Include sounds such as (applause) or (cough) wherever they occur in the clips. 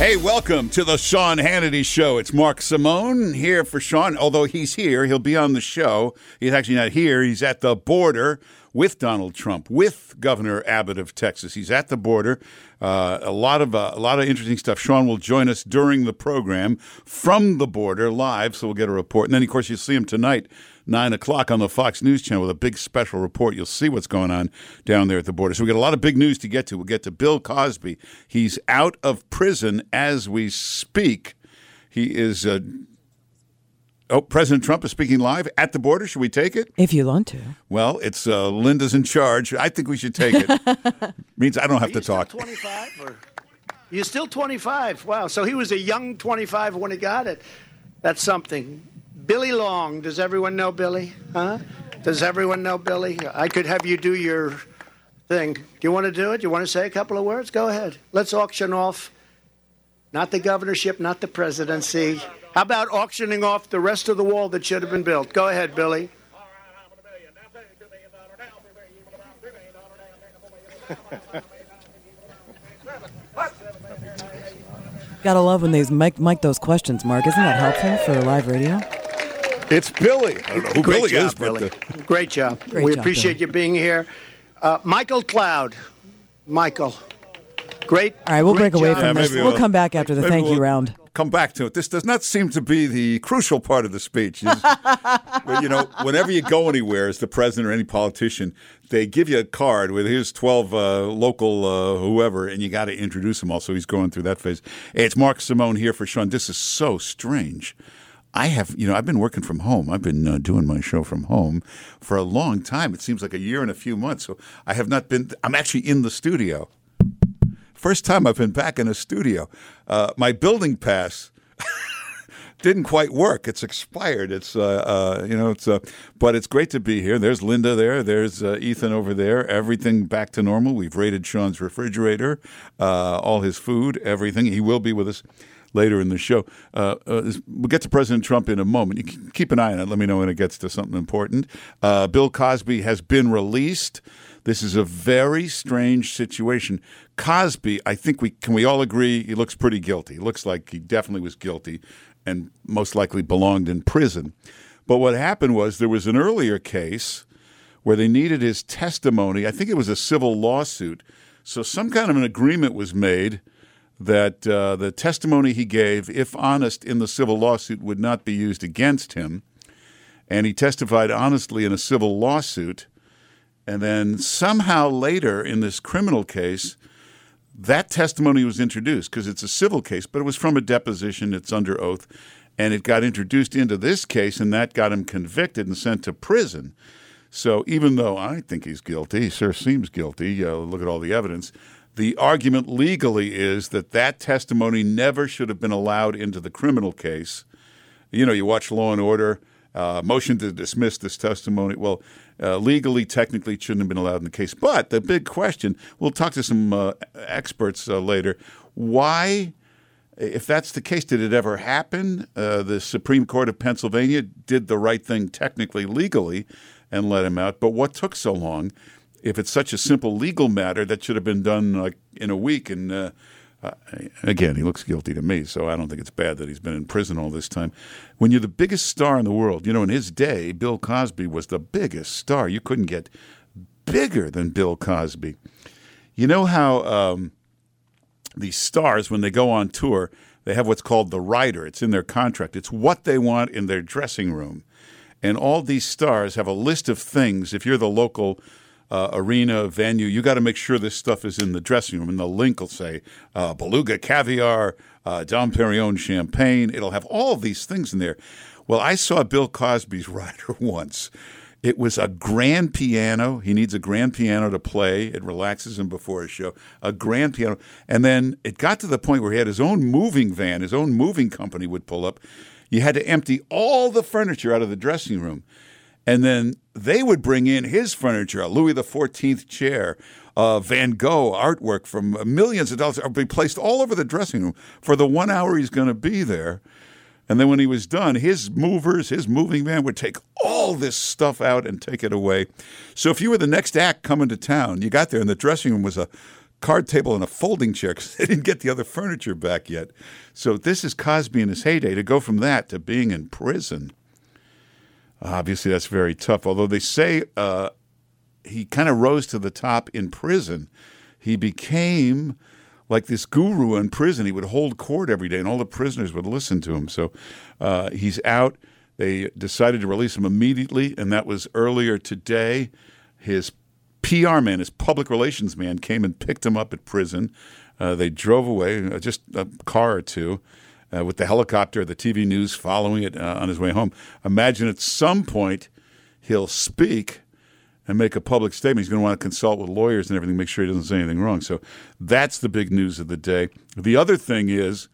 Hey, welcome to the Sean Hannity Show. It's Mark Simone here for Sean. Although he's here, he'll be on the show. He's actually not here. He's at the border with Donald Trump, with Governor Abbott of Texas. He's at the border. Uh, a lot of uh, a lot of interesting stuff. Sean will join us during the program from the border live, so we'll get a report. And then, of course, you'll see him tonight nine o'clock on the Fox News channel with a big special report. You'll see what's going on down there at the border. So we got a lot of big news to get to. We'll get to Bill Cosby. He's out of prison as we speak. He is. Uh, oh, President Trump is speaking live at the border. Should we take it? If you want to. Well, it's uh, Linda's in charge. I think we should take it. (laughs) Means I don't have to talk. 25 or you're still 25. Wow. So he was a young 25 when he got it. That's something. Billy Long. Does everyone know Billy? Huh? Does everyone know Billy? I could have you do your thing. Do you want to do it? Do You want to say a couple of words? Go ahead. Let's auction off not the governorship, not the presidency. How about auctioning off the rest of the wall that should have been built? Go ahead, Billy. Gotta love when they mic, mic those questions, Mark. Isn't that helpful for live radio? It's Billy. I don't know who Great Billy job, is, but Billy. the- Great job. Great we job, appreciate Billy. you being here. Uh, Michael Cloud. Michael. Great. All right, we'll great break away from Yeah, this. We'll we'll- come back after the thank you we'll round. Come back to it. This does not seem to be the crucial part of the speech. (laughs) But, you know, whenever you go anywhere as the president or any politician, they give you a card with here's 12 uh, local uh, whoever, and you got to introduce them all. So he's going through that phase. Hey, it's Mark Simone here for Sean. This is so strange. I have, you know, I've been working from home. I've been uh, doing my show from home for a long time. It seems like a year and a few months. So I have not been, I'm actually in the studio. First time I've been back in a studio. Uh, my building pass (laughs) didn't quite work. It's expired. It's uh, uh, you know it's uh, but it's great to be here. There's Linda there. There's uh, Ethan over there. Everything back to normal. We've raided Sean's refrigerator, uh, all his food, everything. He will be with us later in the show. Uh, uh, we'll get to President Trump in a moment. You keep an eye on it. Let me know when it gets to something important. Uh, Bill Cosby has been released. This is a very strange situation. Cosby, I think we can we all agree he looks pretty guilty. He looks like he definitely was guilty and most likely belonged in prison. But what happened was there was an earlier case where they needed his testimony. I think it was a civil lawsuit. So some kind of an agreement was made that uh, the testimony he gave, if honest in the civil lawsuit, would not be used against him. And he testified honestly in a civil lawsuit. And then somehow later in this criminal case, that testimony was introduced because it's a civil case, but it was from a deposition, it's under oath, and it got introduced into this case, and that got him convicted and sent to prison. So even though I think he's guilty, he sure seems guilty, uh, look at all the evidence, the argument legally is that that testimony never should have been allowed into the criminal case. You know, you watch Law and Order, uh, motion to dismiss this testimony. Well, uh, legally, technically, it shouldn't have been allowed in the case. But the big question, we'll talk to some uh, experts uh, later. Why, if that's the case, did it ever happen? Uh, the Supreme Court of Pennsylvania did the right thing technically, legally, and let him out. But what took so long? If it's such a simple legal matter, that should have been done like in a week. And uh, again, he looks guilty to me, so I don't think it's bad that he's been in prison all this time. When you're the biggest star in the world, you know, in his day, Bill Cosby was the biggest star. You couldn't get bigger than Bill Cosby. You know how um, these stars, when they go on tour, they have what's called the rider. It's in their contract. It's what they want in their dressing room. And all these stars have a list of things. If you're the local uh, arena venue, you got to make sure this stuff is in the dressing room. And the link will say uh, beluga caviar, uh, Dom Perignon champagne. It'll have all these things in there. Well, I saw Bill Cosby's (laughs) rider once. It was a grand piano. He needs a grand piano to play. It relaxes him before a show. A grand piano. And then it got to the point where he had his own moving van, his own moving company would pull up. You had to empty all the furniture out of the dressing room. And then they would bring in his furniture, a Louis XIV chair, uh, Van Gogh artwork from millions of dollars, would be placed all over the dressing room for the one hour he's going to be there. And then when he was done, his movers, his moving man would take all this stuff out and take it away. So if you were the next act coming to town, you got there and the dressing room was a card table and a folding chair because (laughs) they didn't get the other furniture back yet. So this is Cosby in his heyday. To go from that to being in prison, obviously that's very tough. Although they say uh, he kind of rose to the top in prison, he became like this guru in prison. He would hold court every day, and all the prisoners would listen to him. So uh, he's out. They decided to release him immediately, and that was earlier today. His PR man, his public relations man, came and picked him up at prison. Uh, they drove away, uh, just a car or two, uh, with the helicopter, the TV news following it uh, on his way home. Imagine at some point he'll speak and make a public statement. He's going to want to consult with lawyers and everything, make sure he doesn't say anything wrong. So that's the big news of the day. The other thing is,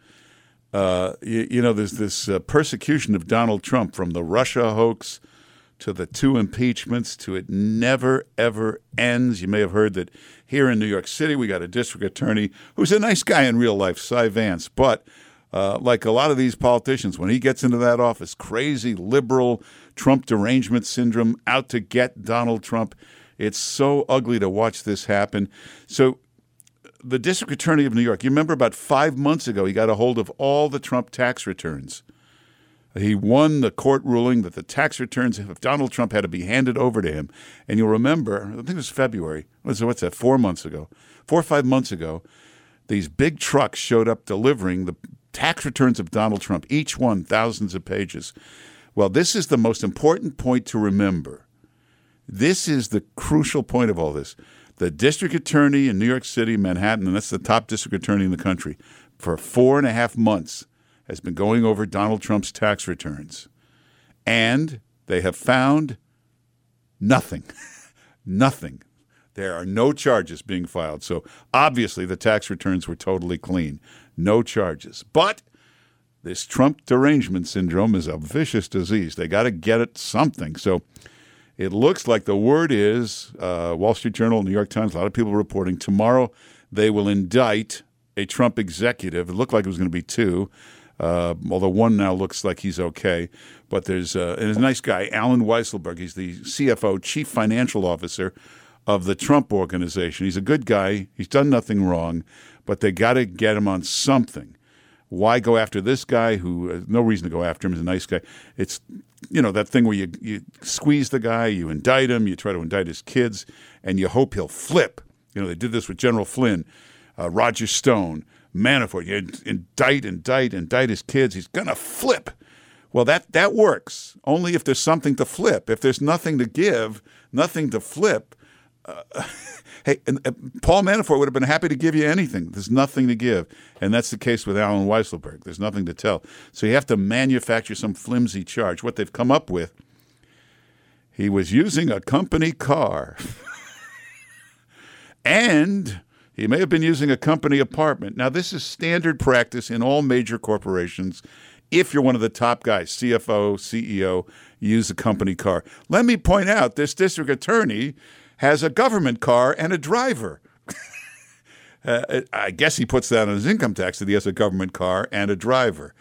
uh, you, you, know, there's this uh, persecution of Donald Trump from the Russia hoax to the two impeachments to it never ever ends. You may have heard that here in New York City we got a district attorney who's a nice guy in real life, Cy Vance, but uh, like a lot of these politicians, when he gets into that office, crazy liberal Trump derangement syndrome out to get Donald Trump. It's so ugly to watch this happen. So, the district attorney of New York, you remember about five months ago, he got a hold of all the Trump tax returns. He won the court ruling that the tax returns of Donald Trump had to be handed over to him. And you'll remember, I think it was February. What's, what's that? Four months ago, four or five months ago, these big trucks showed up delivering the tax returns of Donald Trump, each one thousands of pages. Well, this is the most important point to remember. This is the crucial point of all this. The district attorney in New York City, Manhattan, and that's the top district attorney in the country, for four and a half months has been going over Donald Trump's tax returns. And they have found nothing. (laughs) nothing. There are no charges being filed. So obviously the tax returns were totally clean. No charges. But this Trump derangement syndrome is a vicious disease. They got to get at something. So it looks like the word is uh, Wall Street Journal, New York Times, a lot of people reporting tomorrow they will indict a Trump executive. It looked like it was going to be two. Uh, although one now looks like he's okay. But there's, uh, and a nice guy, Allen Weisselberg. He's the CFO, Chief Financial Officer of the Trump Organization. He's a good guy. He's done nothing wrong, but they got to get him on something. Why go after this guy who has no reason to go after him? He's a nice guy. It's you know that thing where you you squeeze the guy, you indict him, you try to indict his kids, and you hope he'll flip. You know they did this with General Flynn, uh, Roger Stone. Manafort. You indict, indict, indict his kids. He's to flip. Well, that, that works only if there's something to flip. If there's nothing to give, nothing to flip, uh, hey, and, uh, Paul Manafort would have been happy to give you anything. There's nothing to give. And that's the case with Allen Weisselberg. There's nothing to tell. So you have to manufacture some flimsy charge. What they've come up with, he was using a company car. (laughs) and he may have been using a company apartment. Now, this is standard practice in all major corporations. If you're one of the top guys, CFO, CEO, use a company car. Let me point out this district attorney has a government car and a driver. (laughs) uh, I guess he puts that on his income tax that he has a government car and a driver.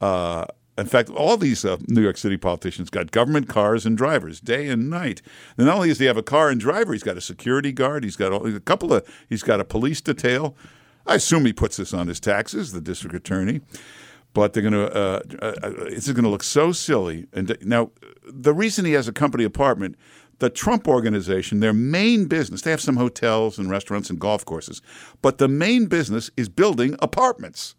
Uh, in fact, all these uh, New York City politicians got government cars and drivers day and night. And not only does he have a car and driver, he's got a security guard. He's got a couple of. He's got a police detail. I assume he puts this on his taxes, the district attorney. But they're going to. Uh, uh, uh it's going to look so silly. And now, the reason he has a company apartment, the Trump organization, their main business, they have some hotels and restaurants and golf courses, but the main business is building apartments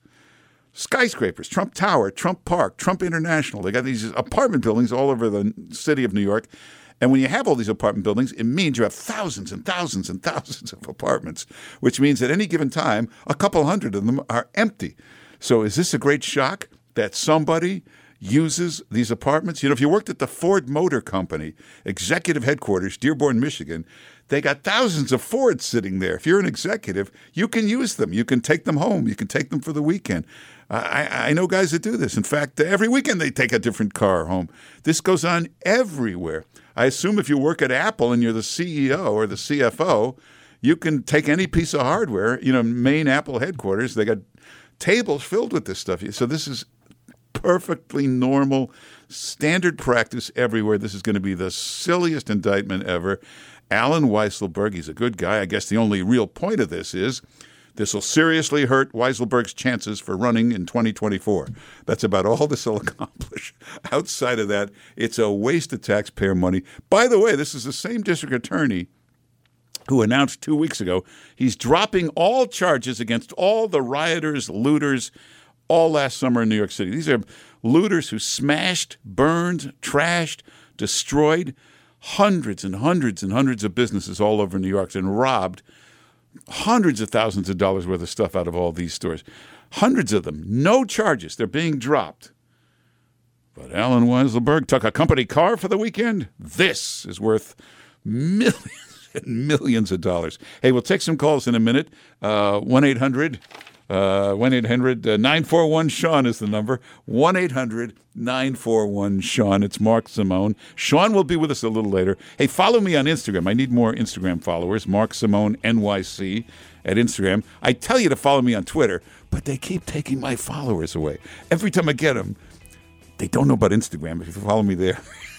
skyscrapers, Trump Tower, Trump Park, Trump International. They got these apartment buildings all over the city of New York. And when you have all these apartment buildings, it means you have thousands and thousands and thousands of apartments, which means at any given time, a couple hundred of them are empty. So is this a great shock that somebody uses these apartments? You know, if you worked at the Ford Motor Company, executive headquarters, Dearborn, Michigan, they got thousands of Fords sitting there. If you're an executive, you can use them. You can take them home. You can take them for the weekend. I, I know guys that do this. In fact, every weekend they take a different car home. This goes on everywhere. I assume if you work at Apple and you're the CEO or the CFO, you can take any piece of hardware, you know, main Apple headquarters, they got tables filled with this stuff. So this is perfectly normal, standard practice everywhere. This is going to be the silliest indictment ever. Allen Weisselberg. He's a good guy. I guess the only real point of this is this will seriously hurt Weisselberg's chances for running in 2024. That's about all this will (laughs) accomplish. Outside of that, it's a waste of taxpayer money. By the way, this is the same district attorney who announced two weeks ago he's dropping all charges against all the rioters, looters, all last summer in New York City. These are looters who smashed, burned, trashed, destroyed hundreds and hundreds and hundreds of businesses all over New York and robbed hundreds of thousands of dollars worth of stuff out of all these stores. Hundreds of them, no charges. They're being dropped. But Allen Weisselberg took a company car for the weekend. This is worth millions (laughs) and millions of dollars. Hey, we'll take some calls in a minute. Uh, 1 800 uh, Uh, 1 800 uh, 941 Sean is the number. 1 800 941 Sean. It's Mark Simone. Sean will be with us a little later. Hey, follow me on Instagram. I need more Instagram followers. Mark Simone NYC at Instagram. I tell you to follow me on Twitter, but they keep taking my followers away. Every time I get them, they don't know about Instagram. If you follow me there, (laughs)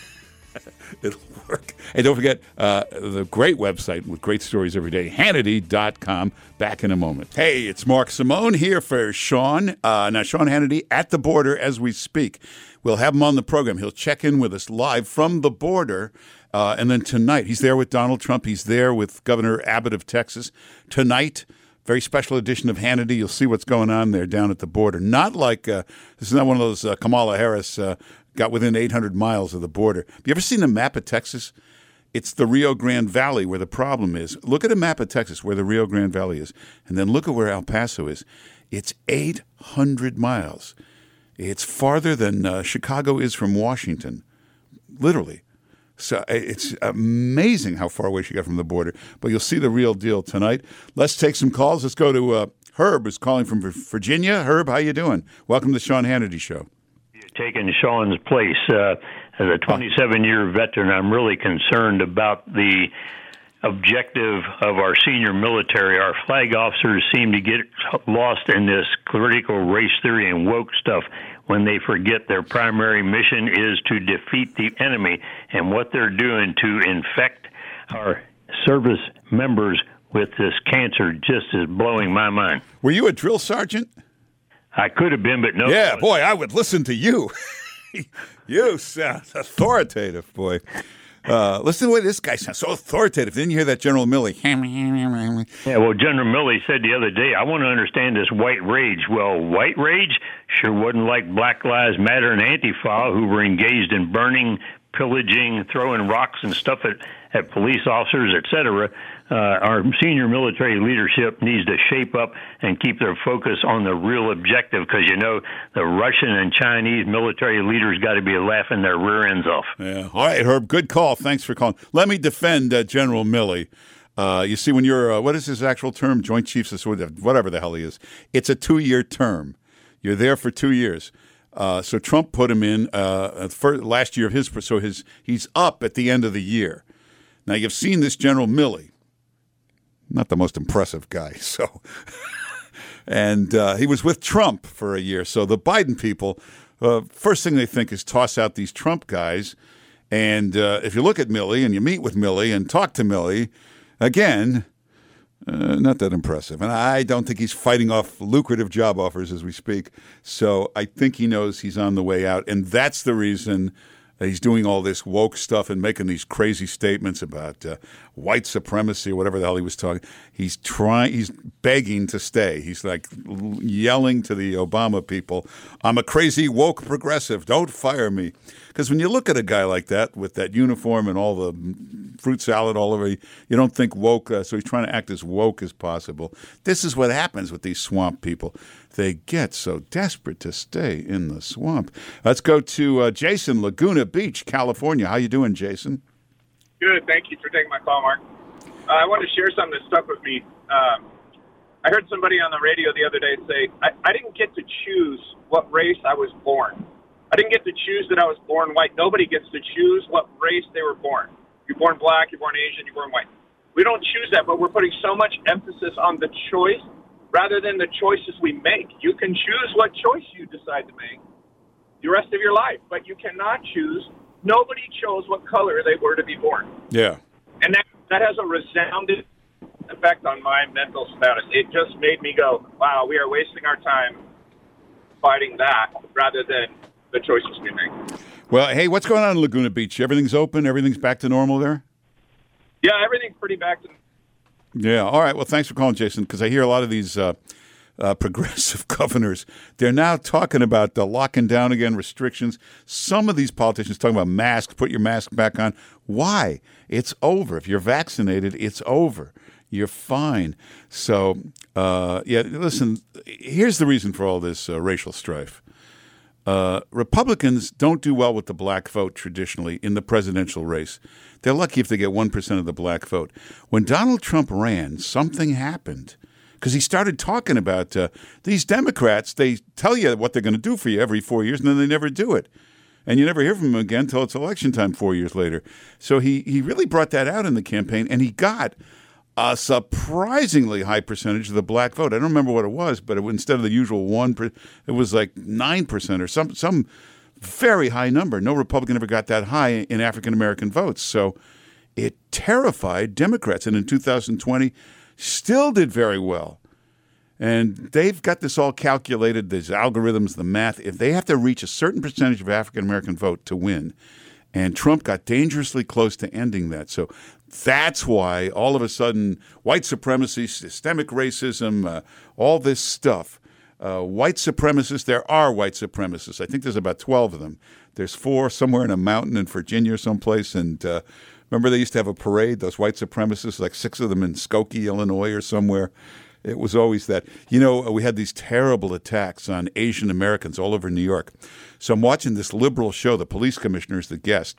(laughs) it'll work. And don't forget uh, the great website with great stories every day, Hannity.com. Back in a moment. Hey, it's Mark Simone here for Sean. Uh, now, Sean Hannity at the border as we speak. We'll have him on the program. He'll check in with us live from the border. Uh, and then tonight, he's there with Donald Trump. He's there with Governor Abbott of Texas. Tonight, very special edition of Hannity. You'll see what's going on there down at the border. Not like uh, this is not one of those uh, Kamala Harris uh, got within 800 miles of the border. Have you ever seen a map of Texas? It's the Rio Grande Valley where the problem is. Look at a map of Texas where the Rio Grande Valley is, and then look at where El Paso is. It's 800 miles. It's farther than uh, Chicago is from Washington, literally. So it's amazing how far away she got from the border. But you'll see the real deal tonight. Let's take some calls. Let's go to uh, Herb, who's calling from Virginia. Herb, how you doing? Welcome to the Sean Hannity Show. You're Sean's place. Uh, as a 27 year veteran, I'm really concerned about the objective of our senior military. Our flag officers seem to get lost in this critical race theory and woke stuff when they forget their primary mission is to defeat the enemy and what they're doing to infect our service members with this cancer just is blowing my mind. Were you a drill sergeant? I could have been, but no. Yeah, boy, I would listen to you. (laughs) you sound authoritative, boy. Uh, listen to the way this guy sounds so authoritative. Didn't you hear that General Milley? (laughs) yeah, well, General Milley said the other day, I want to understand this white rage. Well, white rage sure wasn't like Black Lives Matter and Antifa, who were engaged in burning, pillaging, throwing rocks and stuff at, at police officers, etc uh, our senior military leadership needs to shape up and keep their focus on the real objective because you know the Russian and Chinese military leaders got to be laughing their rear ends off. Yeah. All right, Herb. Good call. Thanks for calling. Let me defend uh, General Milley. Uh, you see, when you're uh, what is his actual term? Joint Chiefs of whatever the hell he is. It's a two-year term. You're there for two years. Uh, so Trump put him in uh, for last year of his. So his he's up at the end of the year. Now you've seen this General Milley not the most impressive guy. (laughs) So, and uh, he was with Trump for a year. So the Biden people, uh, first thing they think is toss out these Trump guys. And uh, if you look at Milley and you meet with Milley and talk to Milley, again, uh, not that impressive. And I don't think he's fighting off lucrative job offers as we speak. So I think he knows he's on the way out. And that's the reason he's doing all this woke stuff and making these crazy statements about uh, white supremacy or whatever the hell he was talking. He's trying. He's begging to stay. He's like yelling to the Obama people, "I'm a crazy woke progressive. Don't fire me." Because when you look at a guy like that with that uniform and all the fruit salad all over, you don't think woke. Uh, so he's trying to act as woke as possible. This is what happens with these swamp people. They get so desperate to stay in the swamp. Let's go to uh, Jason, Laguna Beach, California. How you doing, Jason? Good. Thank you for taking my call, Mark. Uh, I want to share something that stuck with me. Um, I heard somebody on the radio the other day say, I, I didn't get to choose what race I was born. I didn't get to choose that I was born white. Nobody gets to choose what race they were born. You're born black, you're born Asian, you're born white. We don't choose that, but we're putting so much emphasis on the choice rather than the choices we make. You can choose what choice you decide to make the rest of your life, but you cannot choose. Nobody chose what color they were to be born. Yeah. And that that has a resounding effect on my mental status. It just made me go, "Wow, we are wasting our time fighting that rather than the choices we make." Well, hey, what's going on in Laguna Beach? Everything's open. Everything's back to normal there. Yeah, everything's pretty back to. Yeah. All right. Well, thanks for calling, Jason, because I hear a lot of these uh, uh, (laughs) progressive governors. They're now talking about uh, locking down again restrictions. Some of these politicians talking about masks. Put your mask back on. Why? It's over. If you're vaccinated, it's over. You're fine. So, uh, yeah. Listen. Here's the reason for all this uh, racial strife. Uh, Republicans don't do well with the black vote traditionally in the presidential race. They're lucky if they get 1% of the black vote. When Donald Trump ran, something happened because he started talking about uh, these Democrats. They tell you what they're going to do for you every four years, and then they never do it. And you never hear from them again until it's election time four years later. So he, he really brought that out in the campaign, and he got a surprisingly high percentage of the black vote. I don't remember what it was, but it, instead of the usual one, it was like nine percent or some some very high number. No Republican ever got that high in African American votes. So it terrified Democrats, and in 2020, still did very well. And they've got this all calculated. There's algorithms, the math. If they have to reach a certain percentage of African American vote to win, and Trump got dangerously close to ending that. So that's why all of a sudden white supremacy, systemic racism, uh, all this stuff. Uh, white supremacists, there are white supremacists. I think there's about 12 of them. There's four somewhere in a mountain in Virginia or someplace. And uh, remember, they used to have a parade, those white supremacists, like six of them in Skokie, Illinois or somewhere. It was always that. You know, we had these terrible attacks on Asian Americans all over New York. So I'm watching this liberal show, the police commissioner is the guest.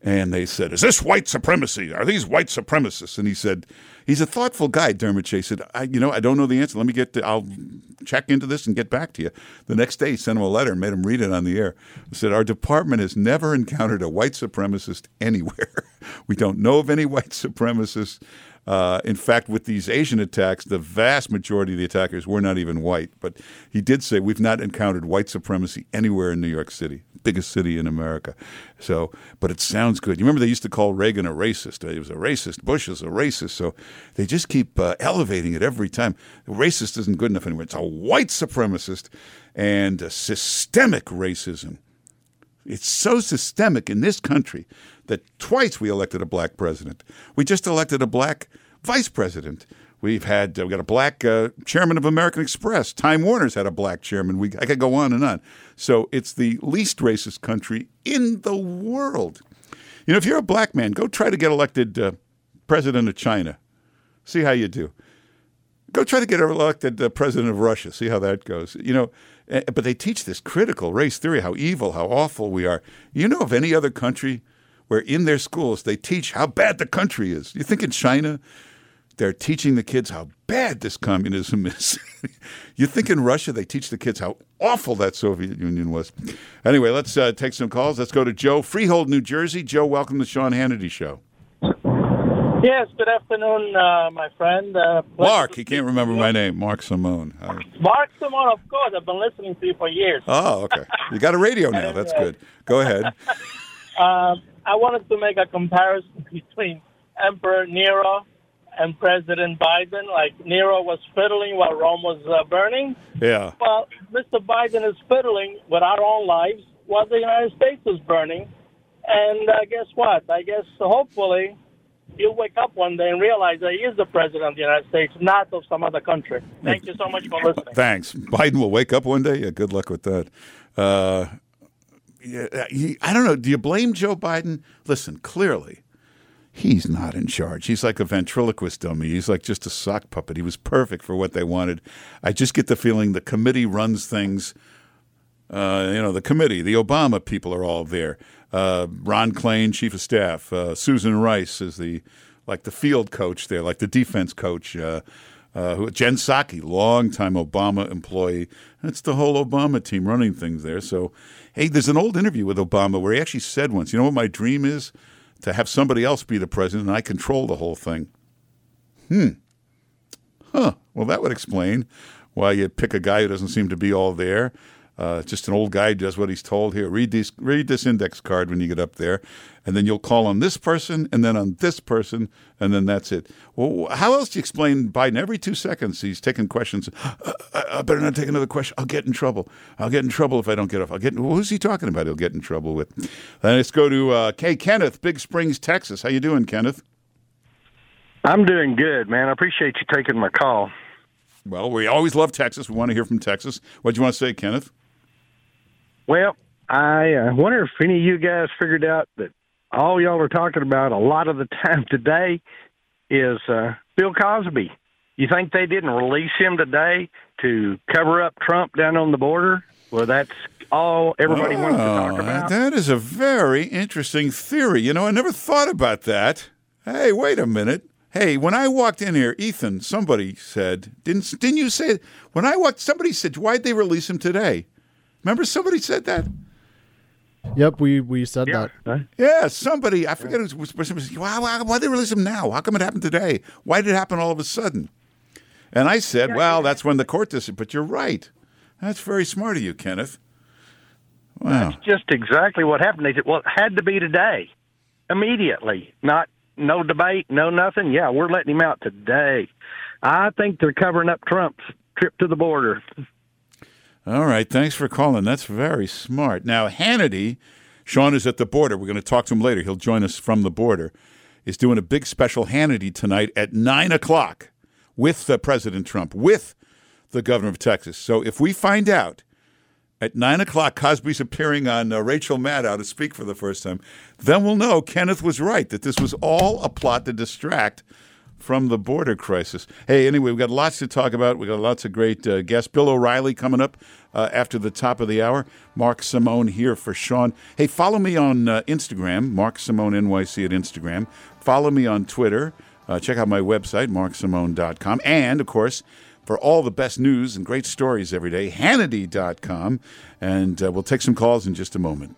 And they said, Is this white supremacy? Are these white supremacists? And he said, He's a thoughtful guy, Dermot Shea said, I, You know, I don't know the answer. Let me get, to, I'll check into this and get back to you. The next day, he sent him a letter and made him read it on the air. He said, Our department has never encountered a white supremacist anywhere. (laughs) we don't know of any white supremacists. Uh, in fact, with these Asian attacks, the vast majority of the attackers were not even white. But he did say we've not encountered white supremacy anywhere in New York City, biggest city in America. So, but it sounds good. You remember they used to call Reagan a racist. He was a racist. Bush is a racist. So they just keep uh, elevating it every time. Racist isn't good enough anymore. It's a white supremacist and systemic racism. It's so systemic in this country that twice we elected a black president. We just elected a black vice president. We've had uh, we got a black uh, chairman of American Express. Time Warner's had a black chairman. We I could go on and on. So it's the least racist country in the world. You know, if you're a black man, go try to get elected uh, president of China. See how you do. Go try to get elected uh, president of Russia. See how that goes. You know, but they teach this critical race theory, how evil, how awful we are. You know of any other country where in their schools they teach how bad the country is. You think in China they're teaching the kids how bad this communism is. (laughs) you think in Russia they teach the kids how awful that Soviet Union was. Anyway, let's uh, take some calls. Let's go to Joe, Freehold, New Jersey. Joe, welcome to the Sean Hannity Show. Yes, good afternoon, uh, my friend. Uh, Mark, he can't remember my name. Mark Simone. Mark Simone, of course. I've been listening to you for years. Oh, okay. You got a radio now. That's good. Go ahead. Um, (laughs) I wanted to make a comparison (laughs) between Emperor Nero and President Biden. Like Nero was fiddling while Rome was uh, burning. Yeah. Well, Mr. Biden is fiddling with our own lives while the United States is burning. And uh, guess what? I guess hopefully he'll wake up one day and realize that he is the president of the United States, not of some other country. Thank you so much for listening. Thanks. Biden will wake up one day. Yeah, good luck with that. Uh, yeah, he, I don't know. Do you blame Joe Biden? Listen, clearly, he's not in charge. He's like a ventriloquist dummy. He's like just a sock puppet. He was perfect for what they wanted. I just get the feeling the committee runs things. Uh, you know, the committee, the Obama people are all there. Uh, Ron Klain, chief of staff. Uh, Susan Rice is the like the field coach there, like the defense coach. Uh, uh, Jen Psaki, longtime Obama employee. That's the whole Obama team running things there. So, hey, there's an old interview with Obama where he actually said once, you know what my dream is? To have somebody else be the president and I control the whole thing. Hmm. Huh. Well, that would explain why you pick a guy who doesn't seem to be all there. Uh, just an old guy does what he's told. Here, read these, read this index card when you get up there, and then you'll call on this person, and then on this person, and then that's it. Well, how else do you explain Biden? Every two seconds, he's taking questions. (gasps) "Uh, I, better not take another question. I'll get in trouble. I'll get in trouble if I don't get off. I'll get. Who's he talking about? He'll get in trouble with. Let's go to uh, K. Kenneth, Big Springs, Texas. How you doing, Kenneth? I'm doing good, man. I appreciate you taking my call. Well, we always love Texas. We want to hear from Texas. What do you want to say, Kenneth? Well, I uh, wonder if any of you guys figured out that all y'all are talking about a lot of the (laughs) time today is uh, Bill Cosby. You think they didn't release him today to cover up Trump down on the border? Well, that's all everybody wants to talk Oh, about. That is a very interesting theory. You know, I never thought about that. Hey, wait a minute. Hey, when I walked in here, Ethan, somebody said, didn't didn't you say when I walked? Somebody said, why'd they release him today? Remember, somebody said that. Yep, we we said Yeah. that. Yeah, somebody. I forget who was. Somebody said, why, why, why'd they release him now? How come it happened today? Why did it happen all of a sudden? And I said, well, that's when the court decision. But you're right. That's very smart of you, Kenneth. Wow. That's just exactly what happened. They said, well, it had to be today, immediately. Not no debate, no nothing. Yeah, we're letting him out today. I think they're covering up Trump's trip to the border. All right. Thanks for calling. That's very smart. Now, Hannity, Sean is at the border. We're going to talk to him later. He'll join us from the border. Is doing a big special Hannity tonight at 9 o'clock with uh, President Trump, with the governor of Texas. So if we find out at 9 o'clock Cosby's appearing on uh, Rachel Maddow to speak for the first time, then we'll know Kenneth was right, that this was all a plot to distract from the border crisis. Hey, anyway, we've got lots to talk about. We've got lots of great uh, guests. Bill O'Reilly coming up uh, after the top of the hour. Mark Simone here for Sean. Hey, follow me on uh, Instagram, Mark Simone NYC at Instagram. Follow me on Twitter. Uh, check out my website, marksimone.com. And, of course, for all the best news and great stories every day, Hannity.com. And uh, we'll take some calls in just a moment.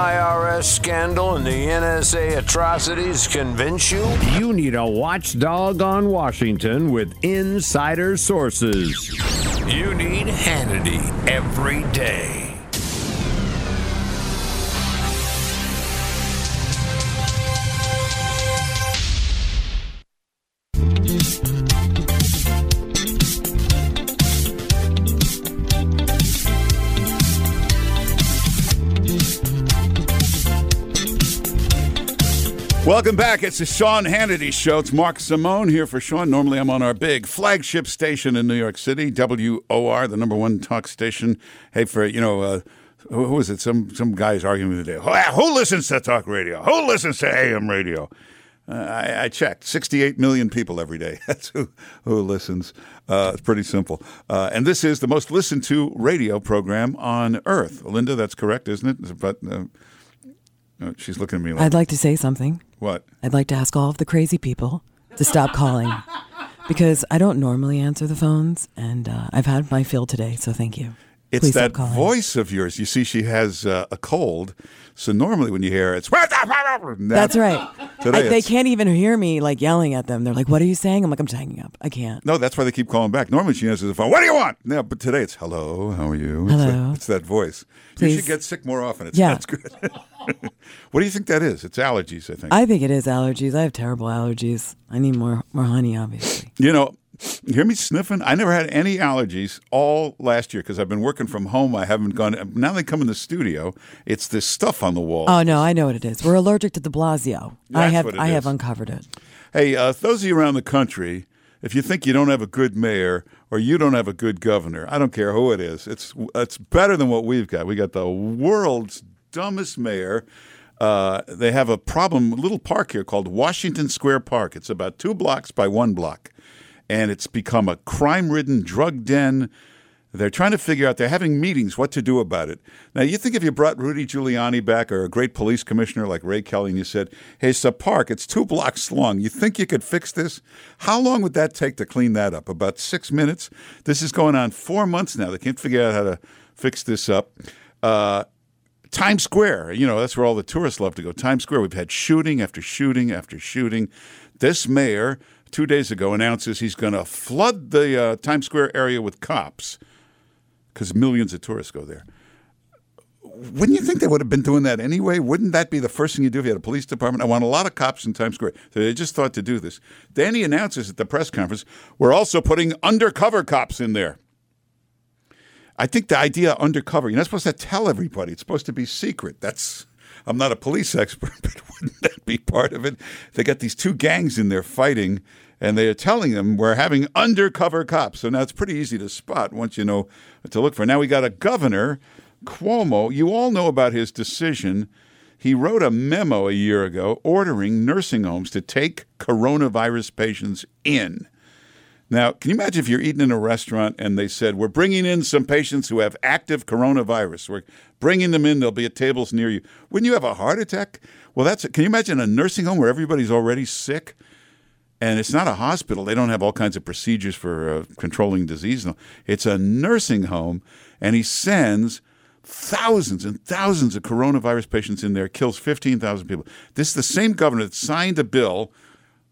IRS scandal and the NSA atrocities convince you? You need a watchdog on Washington with insider sources. You need Hannity every day. Welcome back. It's the Sean Hannity Show. It's Mark Simone here for Sean. Normally, I'm on our big flagship station in New York City, WOR, the number one talk station. Hey, for you know, uh, who, who is it? Some some guys arguing today. Who, who listens to talk radio? Who listens to AM radio? Uh, I, I checked. 68 million people every day. (laughs) That's who, who listens. Uh, it's pretty simple. Uh, and this is the most listened to radio program on earth. Linda, that's correct, isn't it? But uh, she's looking at me like, I'd like to say something. what? I'd like to ask all of the crazy people to stop calling because I don't normally answer the phones, and uh, I've had my fill today. So thank you. It's Please that voice of yours. You see, she has uh, a cold, so normally when you hear it, it's That's right. (laughs) I, they can't even hear me like yelling at them. They're like, "What are you saying?" I'm like, "I'm just hanging up. I can't." No, that's why they keep calling back. Normally she answers the phone. What do you want? No, but today it's hello. How are you? It's Hello. that, it's that voice. You Please. should get sick more often. It's, Yeah. That's good. (laughs) what do you think that is? It's allergies, I think. I think it is allergies. I have terrible allergies. I need more more honey, obviously. You know, you hear me sniffing? I never had any allergies all last year because I've been working from home. I haven't gone. Now they come in the studio. It's this stuff on the wall. Oh no, I know what it is. We're allergic to de Blasio. I have I have uncovered it. Hey, uh, those of you around the country, if you think you don't have a good mayor or you don't have a good governor, I don't care who it is. It's it's better than what we've got. We got the world's dumbest mayor. Uh, they have a problem, a little park here called Washington Square Park. It's about two blocks by one block, and it's become a crime-ridden drug den. They're trying to figure out, they're having meetings what to do about it. Now, you think if you brought Rudy Giuliani back or a great police commissioner like Ray Kelly and you said, hey, it's a park, it's two blocks long, you think you could fix this? How long would that take to clean that up? About six minutes? This is going on four months now. They can't figure out how to fix this up. Uh, Times Square, you know, that's where all the tourists love to go. Times Square, we've had shooting after shooting after shooting. This mayor two days ago announces he's going to flood the uh, Times Square area with cops because millions of tourists go there. Wouldn't you think they would have been doing that anyway? Wouldn't that be the first thing you do if you had a police department? I want a lot of cops in Times Square. So they just thought to do this. He announces at the press conference, we're also putting undercover cops in there. I think the idea undercover, you're not supposed to tell everybody. It's supposed to be secret. That's I'm not a police expert, (laughs) but wouldn't that be part of it? They got these two gangs in there fighting, and they are telling them we're having undercover cops. So now it's pretty easy to spot once you know to look for. Now we got a governor, Cuomo. You all know about his decision. He wrote a memo a year ago ordering nursing homes to take coronavirus patients in. Now, can you imagine if you're eating in a restaurant and they said, We're bringing in some patients who have active coronavirus. We're bringing them in. They'll be at tables near you. Wouldn't you have a heart attack? Well, that's it. can you imagine a nursing home where everybody's already sick? And it's not a hospital. They don't have all kinds of procedures for uh, controlling disease. It's a nursing home, and he sends thousands and thousands of coronavirus patients in there, kills 15,000 people. This is the same governor that signed a bill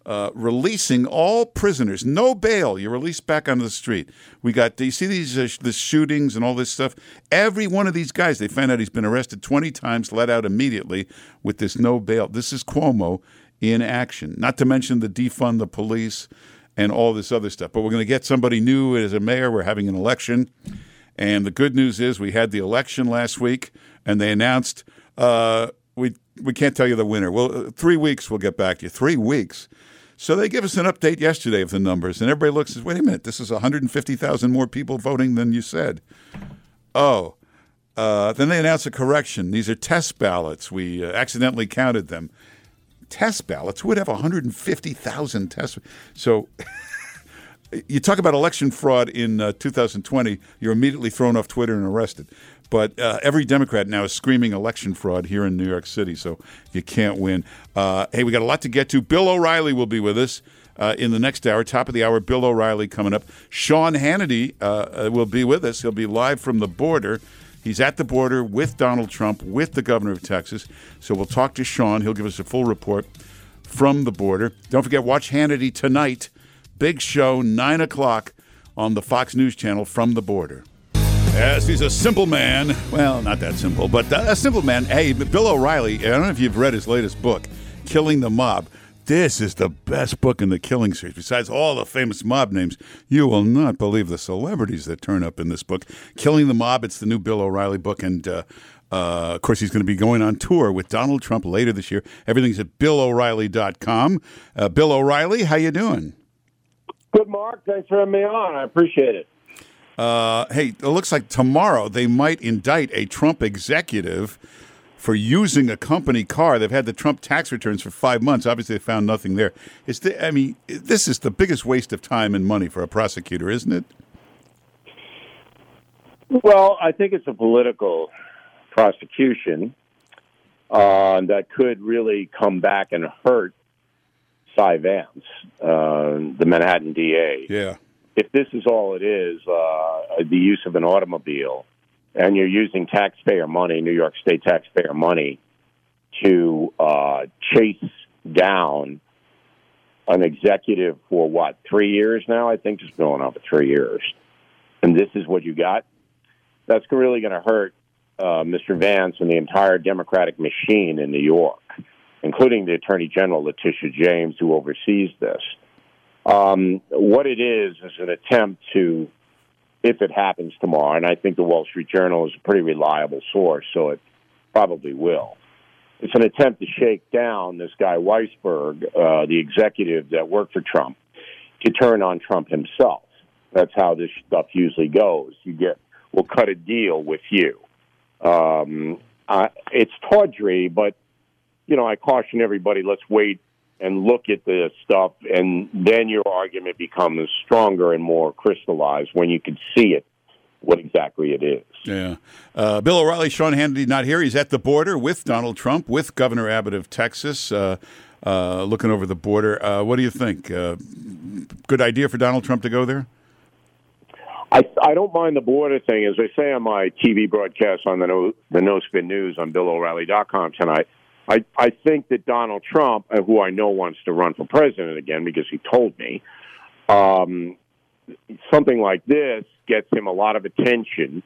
uh, releasing all prisoners, no bail. You're released back onto the street. We got. Do you see these uh, the shootings and all this stuff? Every one of these guys, they find out he's been arrested 20 times, let out immediately with this no bail. This is Cuomo in action. Not to mention the defund the police and all this other stuff. But we're going to get somebody new as a mayor. We're having an election, and the good news is we had the election last week, and they announced. Uh, we we can't tell you the winner. Well, uh, three weeks we'll get back to you. Three weeks. So they give us an update yesterday of the numbers, and everybody looks and says, wait a minute, this is 150,000 more people voting than you said. Oh. Uh, then they announce a correction. These are test ballots. We uh, accidentally counted them. Test ballots? Would have 150,000 tests? So (laughs) you talk about election fraud in uh, 2020, you're immediately thrown off Twitter and arrested. But uh, every Democrat now is screaming election fraud here in New York City, so you can't win. Uh, hey, we got a lot to get to. Bill O'Reilly will be with us uh, in the next hour. Top of the hour, Bill O'Reilly coming up. Sean Hannity uh, uh, will be with us. He'll be live from the border. He's at the border with Donald Trump, with the governor of Texas. So we'll talk to Sean. He'll give us a full report from the border. Don't forget, watch Hannity tonight. Big show, 9 o'clock on the Fox News channel from the border. Yes, he's a simple man. Well, not that simple, but a simple man. Hey, Bill O'Reilly, I don't know if you've read his latest book, Killing the Mob. This is the best book in the killing series. Besides all the famous mob names, you will not believe the celebrities that turn up in this book. Killing the Mob, it's the new Bill O'Reilly book, and uh, uh, of course, he's going to be going on tour with Donald Trump later this year. Everything's at BillO'Reilly.com. Uh, Bill O'Reilly, how you doing? Good, Mark. Thanks for having me on. I appreciate it. Uh, hey, it looks like tomorrow they might indict a Trump executive for using a company car. They've had the Trump tax returns for five months. Obviously, they found nothing there. It's the, I mean, this is the biggest waste of time and money for a prosecutor, isn't it? Well, I think it's a political prosecution uh, that could really come back and hurt Cy Vance, uh, the Manhattan DA. Yeah if this is all it is, uh, the use of an automobile, and you're using taxpayer money, New York State taxpayer money, to uh, chase down an executive for what three years now? I think it's going on for three years, and this is what you got. That's really going to hurt uh, Mr. Vance and the entire Democratic machine in New York, including the Attorney General Letitia James, who oversees this. Um, what it is is an attempt to, if it happens tomorrow, and I think the Wall Street Journal is a pretty reliable source, so it probably will. It's an attempt to shake down this guy Weisberg, uh, the executive that worked for Trump, to turn on Trump himself. That's how this stuff usually goes. You get, we'll cut a deal with you. Um, it's tawdry, but you know, I caution everybody. Let's wait and look at the stuff, and then your argument becomes stronger and more crystallized when you can see it, what exactly it is. Yeah. Uh, Bill O'Reilly, Sean Hannity not here. He's at the border with Donald Trump, with Governor Abbott of Texas, uh, uh, looking over the border. Uh, what do you think? Uh, good idea for Donald Trump to go there? I, I don't mind the border thing. As I say on my TV broadcast on the No, the no Spin News on BillO'Reilly.com tonight, I, I think that Donald Trump, uh, who I know wants to run for president again because he told me, um, something like this gets him a lot of attention,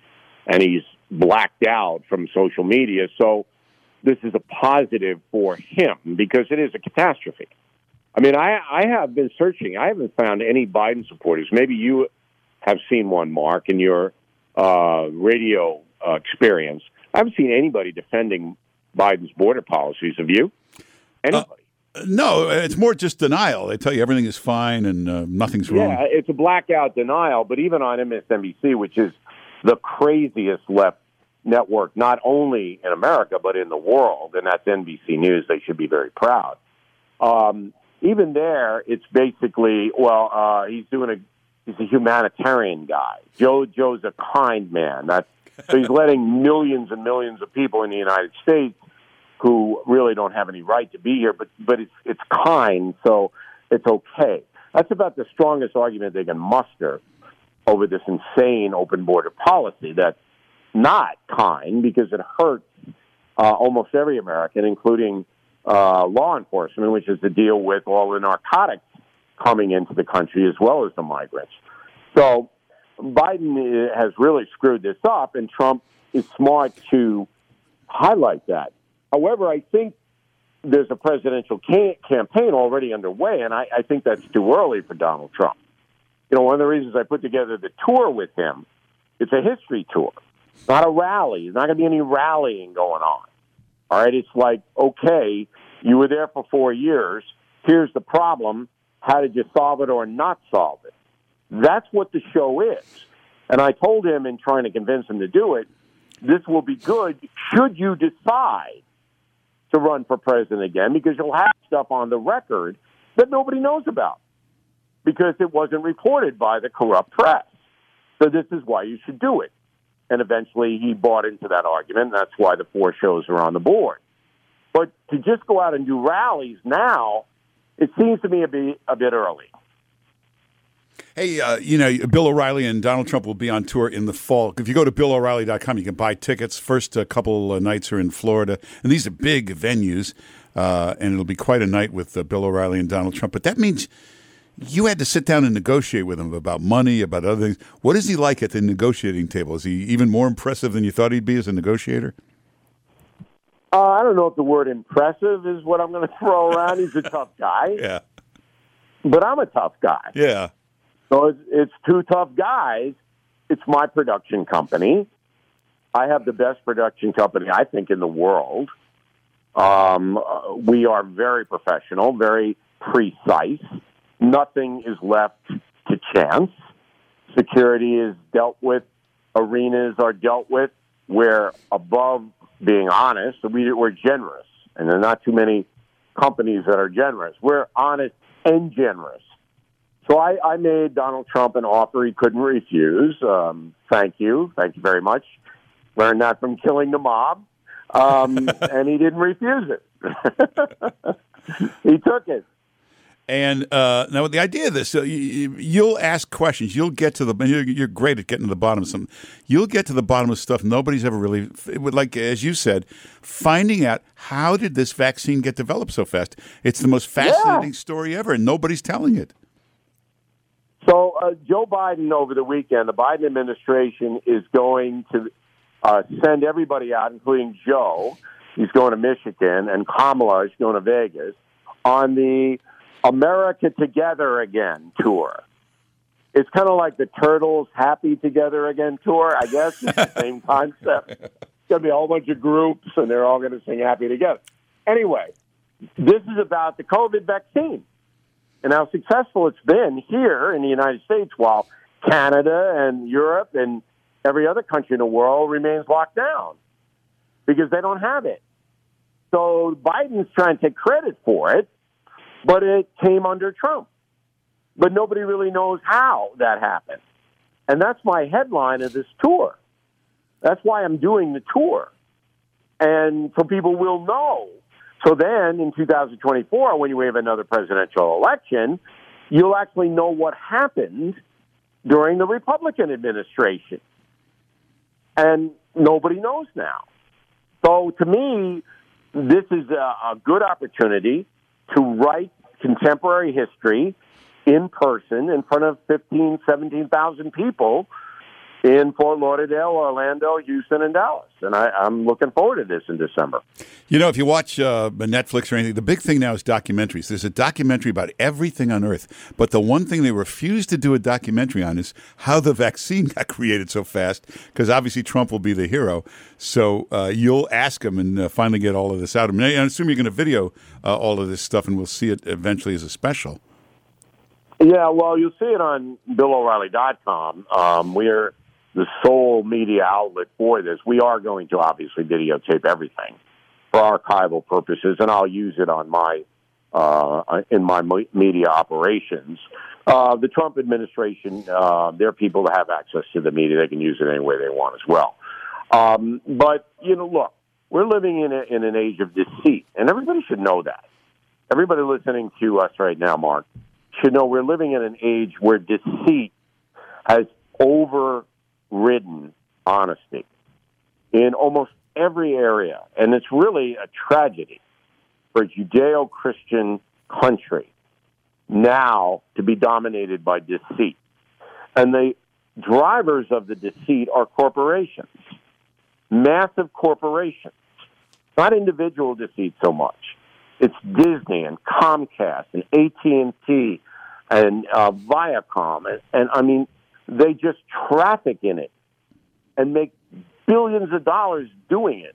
and he's blacked out from social media. So this is a positive for him because it is a catastrophe. I mean, I, I have been searching. I haven't found any Biden supporters. Maybe you have seen one, Mark, in your uh, radio uh, experience. I haven't seen anybody defending Biden's border policies. Have you? Anybody? Uh, no, it's more just denial. They tell you everything is fine and uh, nothing's wrong. Yeah, it's a blackout denial. But even on MSNBC, which is the craziest left network, not only in America but in the world, and that's NBC News. They should be very proud. Um, even there, it's basically well, uh, he's doing a he's a humanitarian guy. Joe Joe's a kind man. That's so he's (laughs) letting millions and millions of people in the United States who really don't have any right to be here, but but it's it's kind, so it's okay. That's about the strongest argument they can muster over this insane open border policy that's not kind because it hurts uh, almost every American, including uh, law enforcement, which is to deal with all the narcotics coming into the country as well as the migrants. So Biden uh, has really screwed this up, and Trump is smart to highlight that. However, I think there's a presidential campaign already underway, and I, I think that's too early for Donald Trump. You know, one of the reasons I put together the tour with him, it's a history tour, not a rally. There's not going to be any rallying going on. All right, it's like, okay, you were there for four years. Here's the problem. How did you solve it or not solve it? That's what the show is. And I told him in trying to convince him to do it, this will be good should you decide to run for president again because you'll have stuff on the record that nobody knows about because it wasn't reported by the corrupt press. So this is why you should do it. And eventually he bought into that argument. And that's why the four shows are on the board. But to just go out and do rallies now, it seems to me a bit, a bit early. Hey, uh, you know, Bill O'Reilly and Donald Trump will be on tour in the fall. If you go to BillO'Reilly.com, you can buy tickets. First uh, couple uh, nights are in Florida, and these are big venues, uh, and it'll be quite a night with uh, Bill O'Reilly and Donald Trump. But that means you had to sit down and negotiate with him about money, about other things. What is he like at the negotiating table? Is he even more impressive than you thought he'd be as a negotiator? Uh, I don't know if the word impressive is what I'm going (laughs) to throw around. He's a tough guy. Yeah. But I'm a tough guy. Yeah. So it's, it's two tough guys. It's my production company. I have the best production company, I think, in the world. Um, uh, we are very professional, very precise. Nothing is left to chance. Security is dealt with. Arenas are dealt with. We're above being honest. We, we're generous, and there are not too many companies that are generous. We're honest and generous. So I, I made Donald Trump an offer he couldn't refuse. Um, thank you. Thank you very much. Learned that from killing the mob. Um, (laughs) and he didn't refuse it. (laughs) he took it. And uh, now the idea of this, uh, you, you'll ask questions. You'll get to the. You're, you're great at getting to the bottom of something. You'll get to the bottom of stuff nobody's ever really. It would like as you said, finding out how did this vaccine get developed so fast. It's the most fascinating Yeah. story ever, and nobody's telling it. So uh, Joe Biden over the weekend, the Biden administration is going to uh, send everybody out, including Joe. He's going to Michigan, and Kamala is going to Vegas on the America Together Again tour. It's kind of like the Turtles Happy Together Again tour, I guess. It's the same (laughs) concept. It's going to be a whole bunch of groups, and they're all going to sing Happy Together. Anyway, this is about the COVID vaccine and how successful it's been here in the United States while Canada and Europe and every other country in the world remains locked down because they don't have it. So Biden's trying to take credit for it, but it came under Trump. But nobody really knows how that happened. And that's my headline of this tour. That's why I'm doing the tour. And so people will know. So then in 2024, when you have another presidential election, you'll actually know what happened during the Republican administration. And nobody knows now. So to me, this is a, a good opportunity to write contemporary history in person in front of 15, 17,000 people in Fort Lauderdale, Orlando, Houston, and Dallas. And I, I'm looking forward to this in December. You know, if you watch uh, Netflix or anything, the big thing now is documentaries. There's a documentary about everything on Earth, but the one thing they refuse to do a documentary on is how the vaccine (laughs) got created so fast, because obviously Trump will be the hero. So uh, you'll ask him and uh, finally get all of this out of him. I assume you're going to video uh, all of this stuff, and we'll see it eventually as a special. Yeah, well, you'll see it on BillO'Reilly.com. Um, we're the sole media outlet for this. We are going to obviously videotape everything for archival purposes, and I'll use it on my uh, in my media operations. Uh, the Trump administration, uh, their people that have access to the media, they can use it any way they want as well. Um, but you know, look, we're living in, a, in an age of deceit, and everybody should know that. Everybody listening to us right now, Mark, should know we're living in an age where deceit has over ridden honesty in almost every area. And it's really a tragedy for a Judeo Christian country now to be dominated by deceit. And the drivers of the deceit are corporations, massive corporations, not individual deceit so much. It's Disney and Comcast and AT&T and uh, Viacom. And, and I mean, they just traffic in it and make billions of dollars doing it.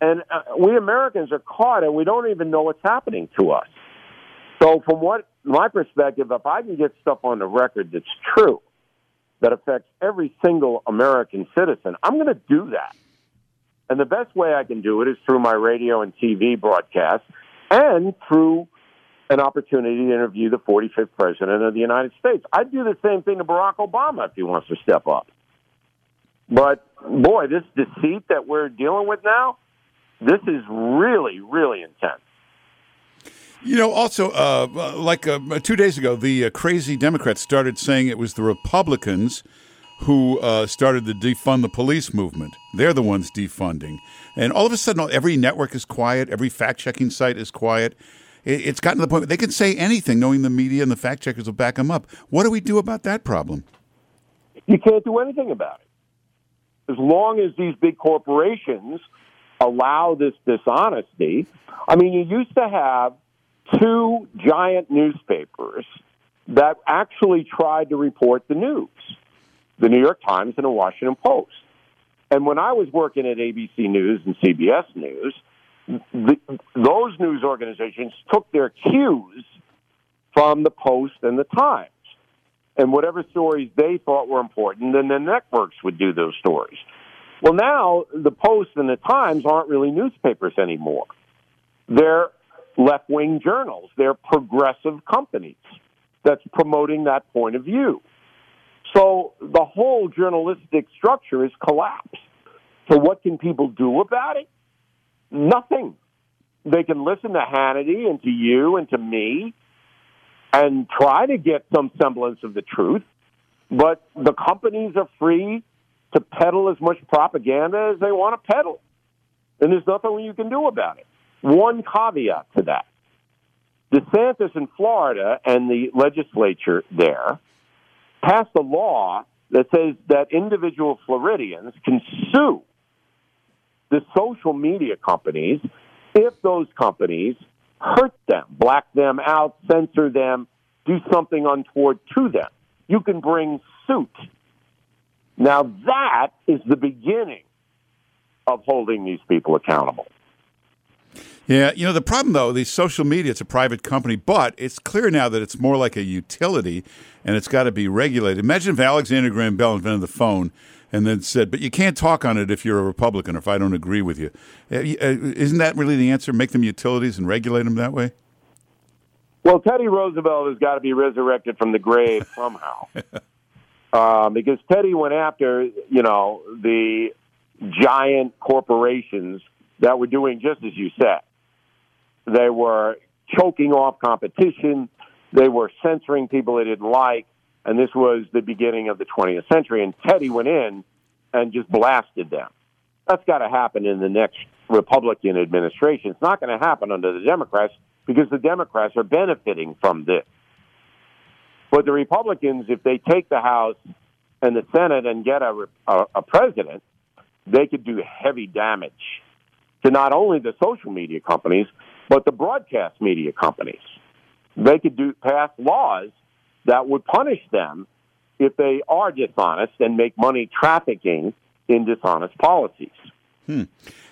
And uh, we Americans are caught and we don't even know what's happening to us. So, from what my perspective, if I can get stuff on the record that's true, that affects every single American citizen, I'm going to do that. And the best way I can do it is through my radio and TV broadcasts and through an opportunity to interview the 45th president of the United States. I'd do the same thing to Barack Obama if he wants to step up. But boy, this deceit that we're dealing with now, this is really, really intense. You know, also, uh, like uh, two days ago, the uh, crazy Democrats started saying it was the Republicans who uh, started the defund the police movement. They're the ones defunding. And all of a sudden, every network is quiet, every fact checking site is quiet it's gotten to the point where they can say anything, knowing the media and the fact checkers will back them up. What do we do about that problem? You can't do anything about it. As long as these big corporations allow this dishonesty, I mean, you used to have two giant newspapers that actually tried to report the news the New York Times and the Washington Post. And when I was working at ABC News and CBS News, the, those news organizations took their cues from the Post and the Times. And whatever stories they thought were important, then the networks would do those stories. Well, now the Post and the Times aren't really newspapers anymore. They're left wing journals, they're progressive companies that's promoting that point of view. So the whole journalistic structure is collapsed. So, what can people do about it? Nothing. They can listen to Hannity and to you and to me and try to get some semblance of the truth, but the companies are free to peddle as much propaganda as they want to peddle. And there's nothing you can do about it. One caveat to that. DeSantis in Florida and the legislature there passed a law that says that individual Floridians can sue the social media companies if those companies hurt them, black them out, censor them, do something untoward to them. You can bring suit. Now, that is the beginning of holding these people accountable. Yeah, you know, the problem though, the social media, it's a private company, but it's clear now that it's more like a utility and it's got to be regulated. Imagine if Alexander Graham Bell invented the phone and then said, "But you can't talk on it if you're a Republican or if I don't agree with you." Uh, uh, isn't that really the answer? Make them utilities and regulate them that way. Well, Teddy Roosevelt has got to be resurrected from the grave (laughs) somehow, um, because Teddy went after you know the giant corporations that were doing just as you said. They were choking off competition. They were censoring people they didn't like and this was the beginning of the 20th century. And Teddy went in and just blasted them. That's got to happen in the next Republican administration. It's not going to happen under the Democrats because the Democrats are benefiting from this. But the Republicans, if they take the House and the Senate and get a, a, a president, they could do heavy damage to not only the social media companies, but the broadcast media companies. They could do pass laws that would punish them if they are dishonest and make money trafficking in dishonest policies. Hmm.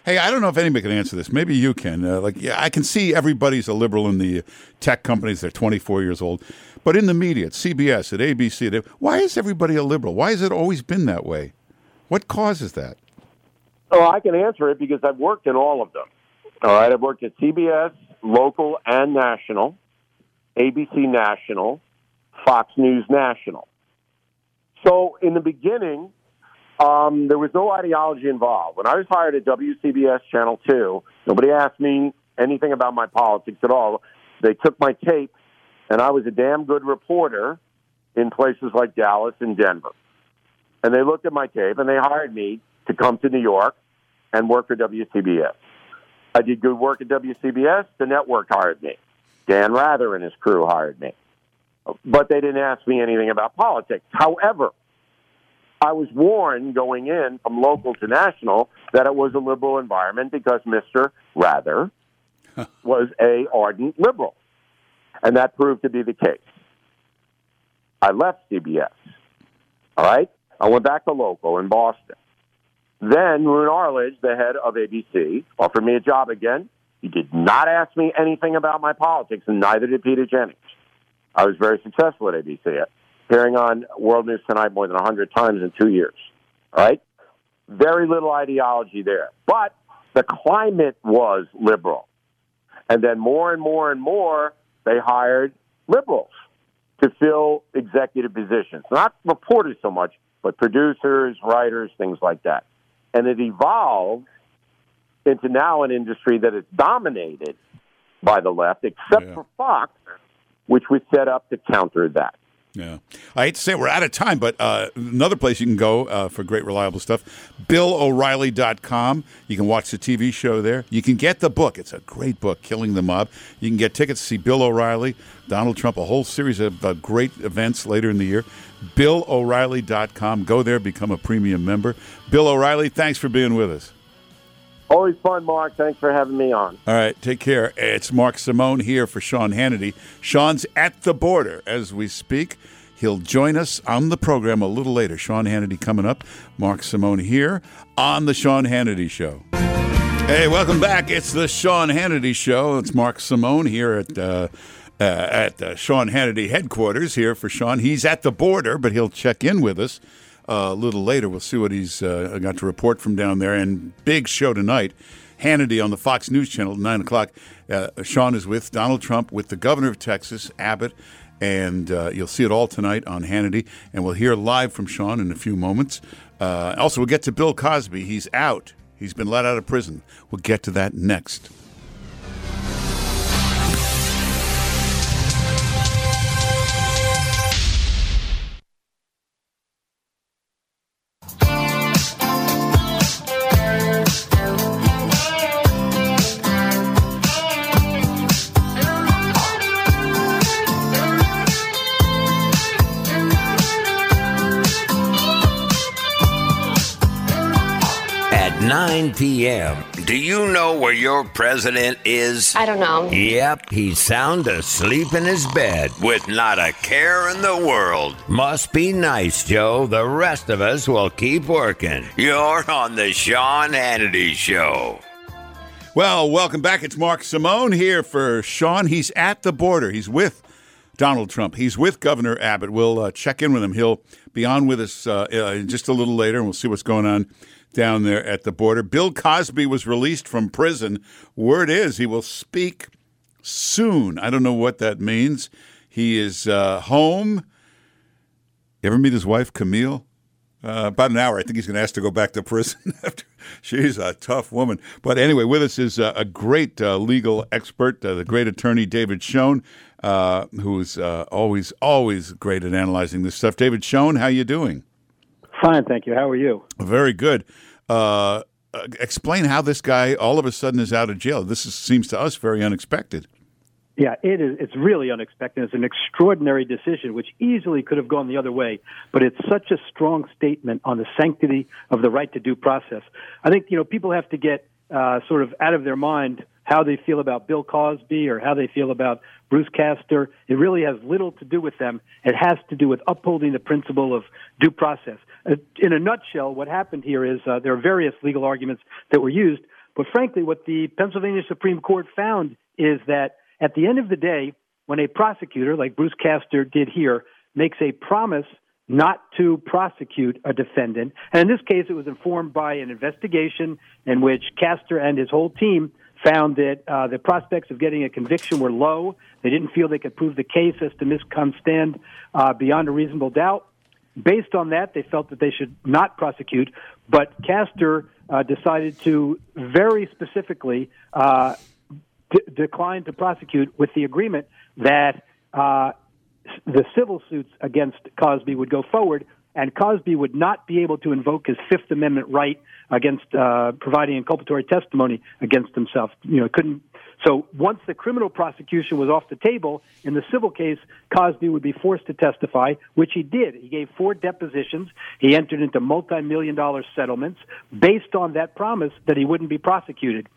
Hey, I don't know if anybody can answer this. Maybe you can. Uh, like, yeah, I can see everybody's a liberal in the tech companies. They're 24 years old, but in the media, at CBS, at ABC, they, why is everybody a liberal? Why has it always been that way? What causes that? Oh, I can answer it because I've worked in all of them. All right, I've worked at CBS, local and national, ABC National, Fox News National. So in the beginning, um, there was no ideology involved. When I was hired at WCBS Channel 2, nobody asked me anything about my politics at all. They took my tape, and I was a damn good reporter in places like Dallas and Denver. And they looked at my tape and they hired me to come to New York and work for WCBS. I did good work at WCBS. The network hired me. Dan Rather and his crew hired me. But they didn't ask me anything about politics. However, I was warned going in from local to national that it was a liberal environment because Mr. Rather (laughs) was a ardent liberal. And that proved to be the case. I left CBS. All right? I went back to local in Boston. Then Roone Arledge, the head of ABC, offered me a job again. He did not ask me anything about my politics, and neither did Peter Jennings. I was very successful at ABC, appearing on World News Tonight more than 100 times in two years. All right? Very little ideology there. But the climate was liberal. And then more and more and more, they hired liberals to fill executive positions. Not reporters so much, but producers, writers, things like that. And it evolved into now an industry that is dominated by the left, except Yeah. for Fox, which was set up to counter that. Yeah. I hate to say it, we're out of time, but uh, another place you can go uh, for great, reliable stuff, BillO'Reilly.com. You can watch the TV show there. You can get the book. It's a great book, Killing the Mob. You can get tickets to see Bill O'Reilly, Donald Trump, a whole series of uh, great events later in the year. BillO'Reilly.com. Go there, become a premium member. Bill O'Reilly, thanks for being with us. Always fun, Mark. Thanks for having me on. All right, take care. It's Mark Simone here for Sean Hannity. Sean's at the border as we speak. He'll join us on the program a little later. Sean Hannity coming up. Mark Simone here on the Sean Hannity Show. Hey, welcome back. It's the Sean Hannity Show. It's Mark Simone here at uh, uh, at uh, Sean Hannity headquarters here for Sean. He's at the border, but he'll check in with us a little later. We'll see what he's uh, got to report from down there. And big show tonight. Hannity on the Fox News Channel at 9 o'clock. Uh, Sean is with Donald Trump, with the governor of Texas, Abbott, and uh, you'll see it all tonight on Hannity. And we'll hear live from Sean in a few moments. Uh, also, we'll get to Bill Cosby. He's out, he's been let out of prison. We'll get to that next. 9 p.m., do you know where your president is? I don't know. Yep, he's sound asleep in his bed with not a care in the world. Must be nice, Joe. The rest of us will keep working. You're on the Sean Hannity Show. Well, welcome back. It's Mark Simone here for Sean. He's at the border. He's with Donald Trump. He's with Governor Abbott. We'll uh, check in with him. He'll be on with us uh, uh, just a little later, and we'll see what's going on down there at the border. Bill Cosby was released from prison. Word is he will speak soon. I don't know what that means. He is uh, home. You ever meet his wife, Camille? Uh, about an hour. I think he's going to ask to go back to prison. (laughs) after She's a tough woman. But anyway, with us is uh, a great uh, legal expert, uh, the great attorney David Schoen, uh, who's uh, always, always great at analyzing this stuff. David Schoen, how you doing? Fine, thank you. How are you? Very good. Uh, uh, explain how this guy all of a sudden is out of jail. This is, seems to us very unexpected. Yeah, it is. It's really unexpected. It's an extraordinary decision, which easily could have gone the other way. But it's such a strong statement on the sanctity of the right to due process. I think you know people have to get uh, sort of out of their mind how they feel about Bill Cosby or how they feel about Bruce Castor. It really has little to do with them. It has to do with upholding the principle of due process. Uh, in a nutshell, what happened here is uh, there are various legal arguments that were used, but frankly, what the Pennsylvania Supreme Court found is that at the end of the day, when a prosecutor, like Bruce Castor did here, makes a promise not to prosecute a defendant, and in this case, it was informed by an investigation in which Castor and his whole team found that uh, the prospects of getting a conviction were low. They didn't feel they could prove the case as to Miss Constand uh, beyond a reasonable doubt. Based on that, they felt that they should not prosecute, but Castor uh, decided to very specifically uh, d- decline to prosecute with the agreement that uh, the civil suits against Cosby would go forward, and Cosby would not be able to invoke his Fifth Amendment right against uh, providing inculpatory testimony against himself. You know, couldn't. So once the criminal prosecution was off the table in the civil case, Cosby would be forced to testify, which he did. He gave four depositions. He entered into multi-million dollar settlements based on that promise that he wouldn't be prosecuted.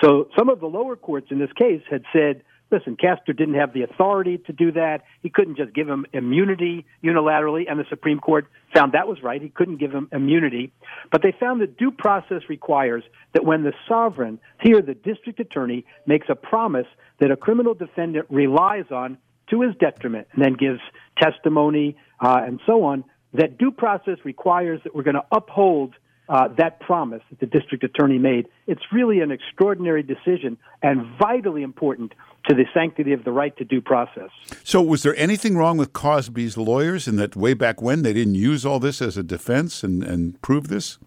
So some of the lower courts in this case had said, listen, Castor didn't have the authority to do that. He couldn't just give him immunity unilaterally, and the Supreme Court found that was right. He couldn't give him immunity. But they found that due process requires that when the sovereign, here the district attorney, makes a promise that a criminal defendant relies on to his detriment and then gives testimony uh, and so on, that due process requires that we're going to uphold uh, that promise that the district attorney made. It's really an extraordinary decision and vitally important to the sanctity of the right to due process. So, was there anything wrong with Cosby's lawyers in that way back when they didn't use all this as a defense and, and prove this?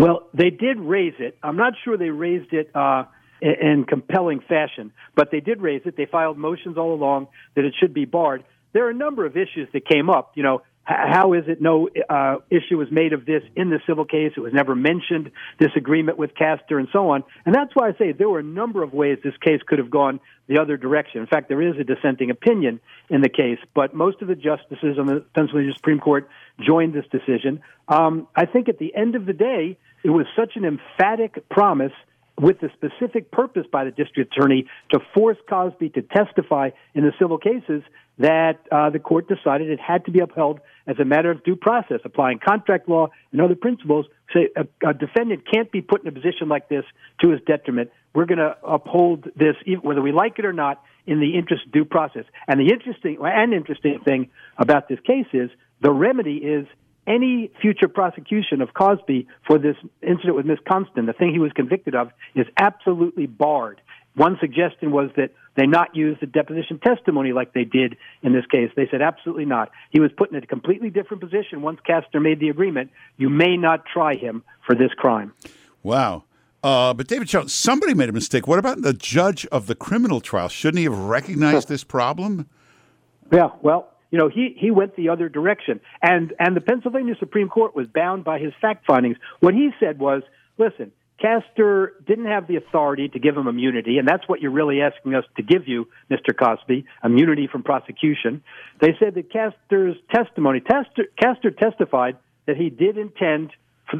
Well, they did raise it. I'm not sure they raised it uh, in compelling fashion, but they did raise it. They filed motions all along that it should be barred. There are a number of issues that came up. You know, how is it no uh, issue was made of this in the civil case? It was never mentioned, this agreement with Castor and so on. And that's why I say there were a number of ways this case could have gone the other direction. In fact, there is a dissenting opinion in the case, but most of the justices on the Pennsylvania Supreme Court joined this decision. Um, I think at the end of the day, it was such an emphatic promise with the specific purpose by the district attorney to force Cosby to testify in the civil cases that uh, the court decided it had to be upheld as a matter of due process, applying contract law and other principles. Say a, a defendant can't be put in a position like this to his detriment. We're going to uphold this, whether we like it or not, in the interest of due process. And the interesting and interesting thing about this case is the remedy is any future prosecution of Cosby for this incident with Miss Constand, the thing he was convicted of, is absolutely barred. One suggestion was that they not use the deposition testimony like they did in this case. They said absolutely not. He was put in a completely different position once Castor made the agreement. You may not try him for this crime. Wow. Uh, but David Schoen, somebody made a mistake. What about the judge of the criminal trial? Shouldn't he have recognized this problem? Yeah, well, you know, he, he went the other direction. And, and the Pennsylvania Supreme Court was bound by his fact findings. What he said was, listen, Castor didn't have the authority to give him immunity, and that's what you're really asking us to give you, Mr. Cosby, immunity from prosecution. They said that Castor's testimony, Castor, Castor testified that he did intend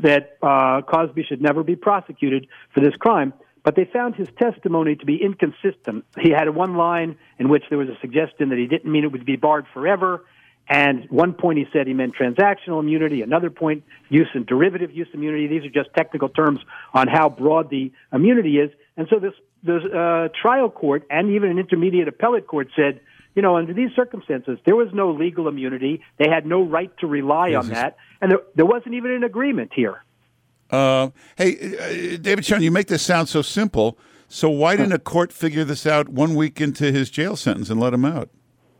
that uh, Cosby should never be prosecuted for this crime, but they found his testimony to be inconsistent. He had one line in which there was a suggestion that he didn't mean it would be barred forever, and one point he said he meant transactional immunity. Another point, use and derivative use immunity. These are just technical terms on how broad the immunity is. And so this, this uh, trial court and even an intermediate appellate court said, you know, under these circumstances, there was no legal immunity. They had no right to rely yes, on that, and there, there wasn't even an agreement here. Uh, hey, uh, David Schoen, you make this sound so simple. So why didn't a court figure this out one week into his jail sentence and let him out?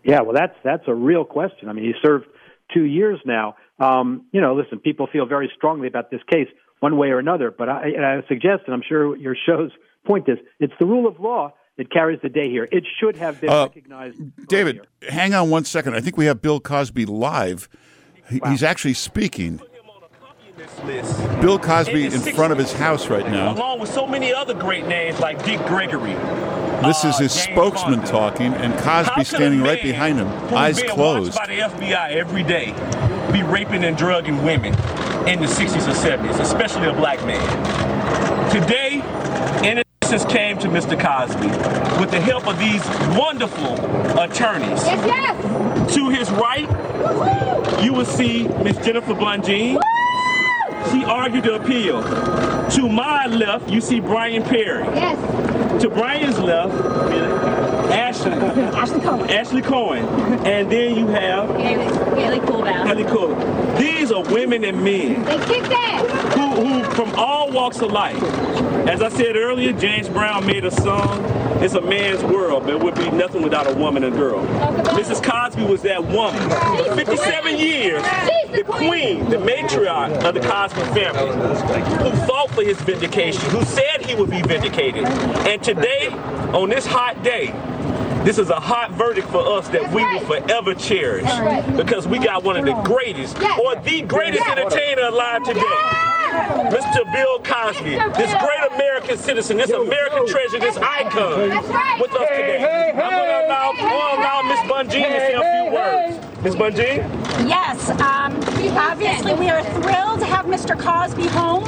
Yeah, well, that's that's a real question. I mean, he served two years now. Um, you know, listen, people feel very strongly about this case one way or another, but I, I suggest, and I'm sure your show's point is, it's the rule of law that carries the day here. It should have been uh, recognized. David, earlier. hang on one second. I think we have Bill Cosby live. Wow. He's actually speaking. Bill Cosby in front of his house right now. along with so many other great names like Dick Gregory. This is ah, his James spokesman talking, and Cosby standing right behind him, who's eyes being closed. Watched by the FBI every day, be raping and drugging women in the 60s and 70s, especially a black man. Today, innocence came to Mr. Cosby with the help of these wonderful attorneys. Yes, yes. To his right, you will see Miss Jennifer Bonjean. She argued the appeal. To my left, you see Brian Perry. Yes. To Brian's left, Ashley. Ashley Cohen. Ashley Cohen. And then you have Haley Coolbaugh. Haley Cool. These are women and men They kicked ass. who, who from all walks of life. As I said earlier, James Brown made a song. It's a man's world, but it would be nothing without a woman and girl. Mrs. Cosby was that woman. For 57 years, the queen, the matriarch of the Cosby family, who fought for his vindication, who said he would be vindicated. And today, on this hot day, this is a hot verdict for us that we will forever cherish because we got one of the greatest or the greatest entertainer alive today. Mr. Bill Cosby, this great American citizen, this American treasure, this icon with us today. I'm going to allow, Miss Bonjean to say a few words. Miss Bonjean? Yes, um, obviously we are thrilled to have Mr. Cosby home.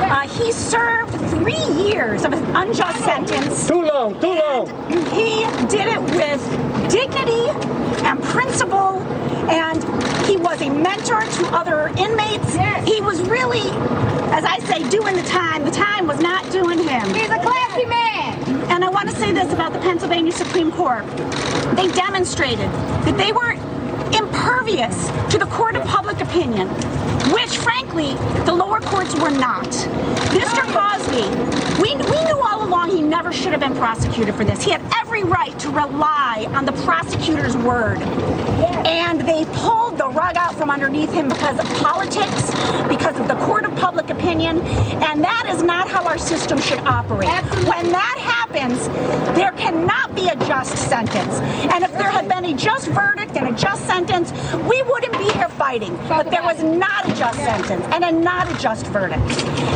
Uh, he served three years of an unjust sentence. Too long, too long. He did it with dignity and principle, and he was a mentor to other inmates. He was really, as I say, doing the time. The time was not doing him. He's a classy man. And I want to say this about the Pennsylvania Supreme Court. They demonstrated that they were impervious to the court of public opinion, which, frankly, the lower courts were not. Mr. Cosby, we, we knew all along he never should have been prosecuted for this. He had every right to rely on the prosecutor's word. And they pulled the rug out from underneath him because of politics, because of the court of public opinion, and that is not how our system should operate. When that happens, there cannot be a just sentence. And if there had been a just verdict and a just sentence, we wouldn't be here fighting. But there was not a just sentence and a not a just verdict.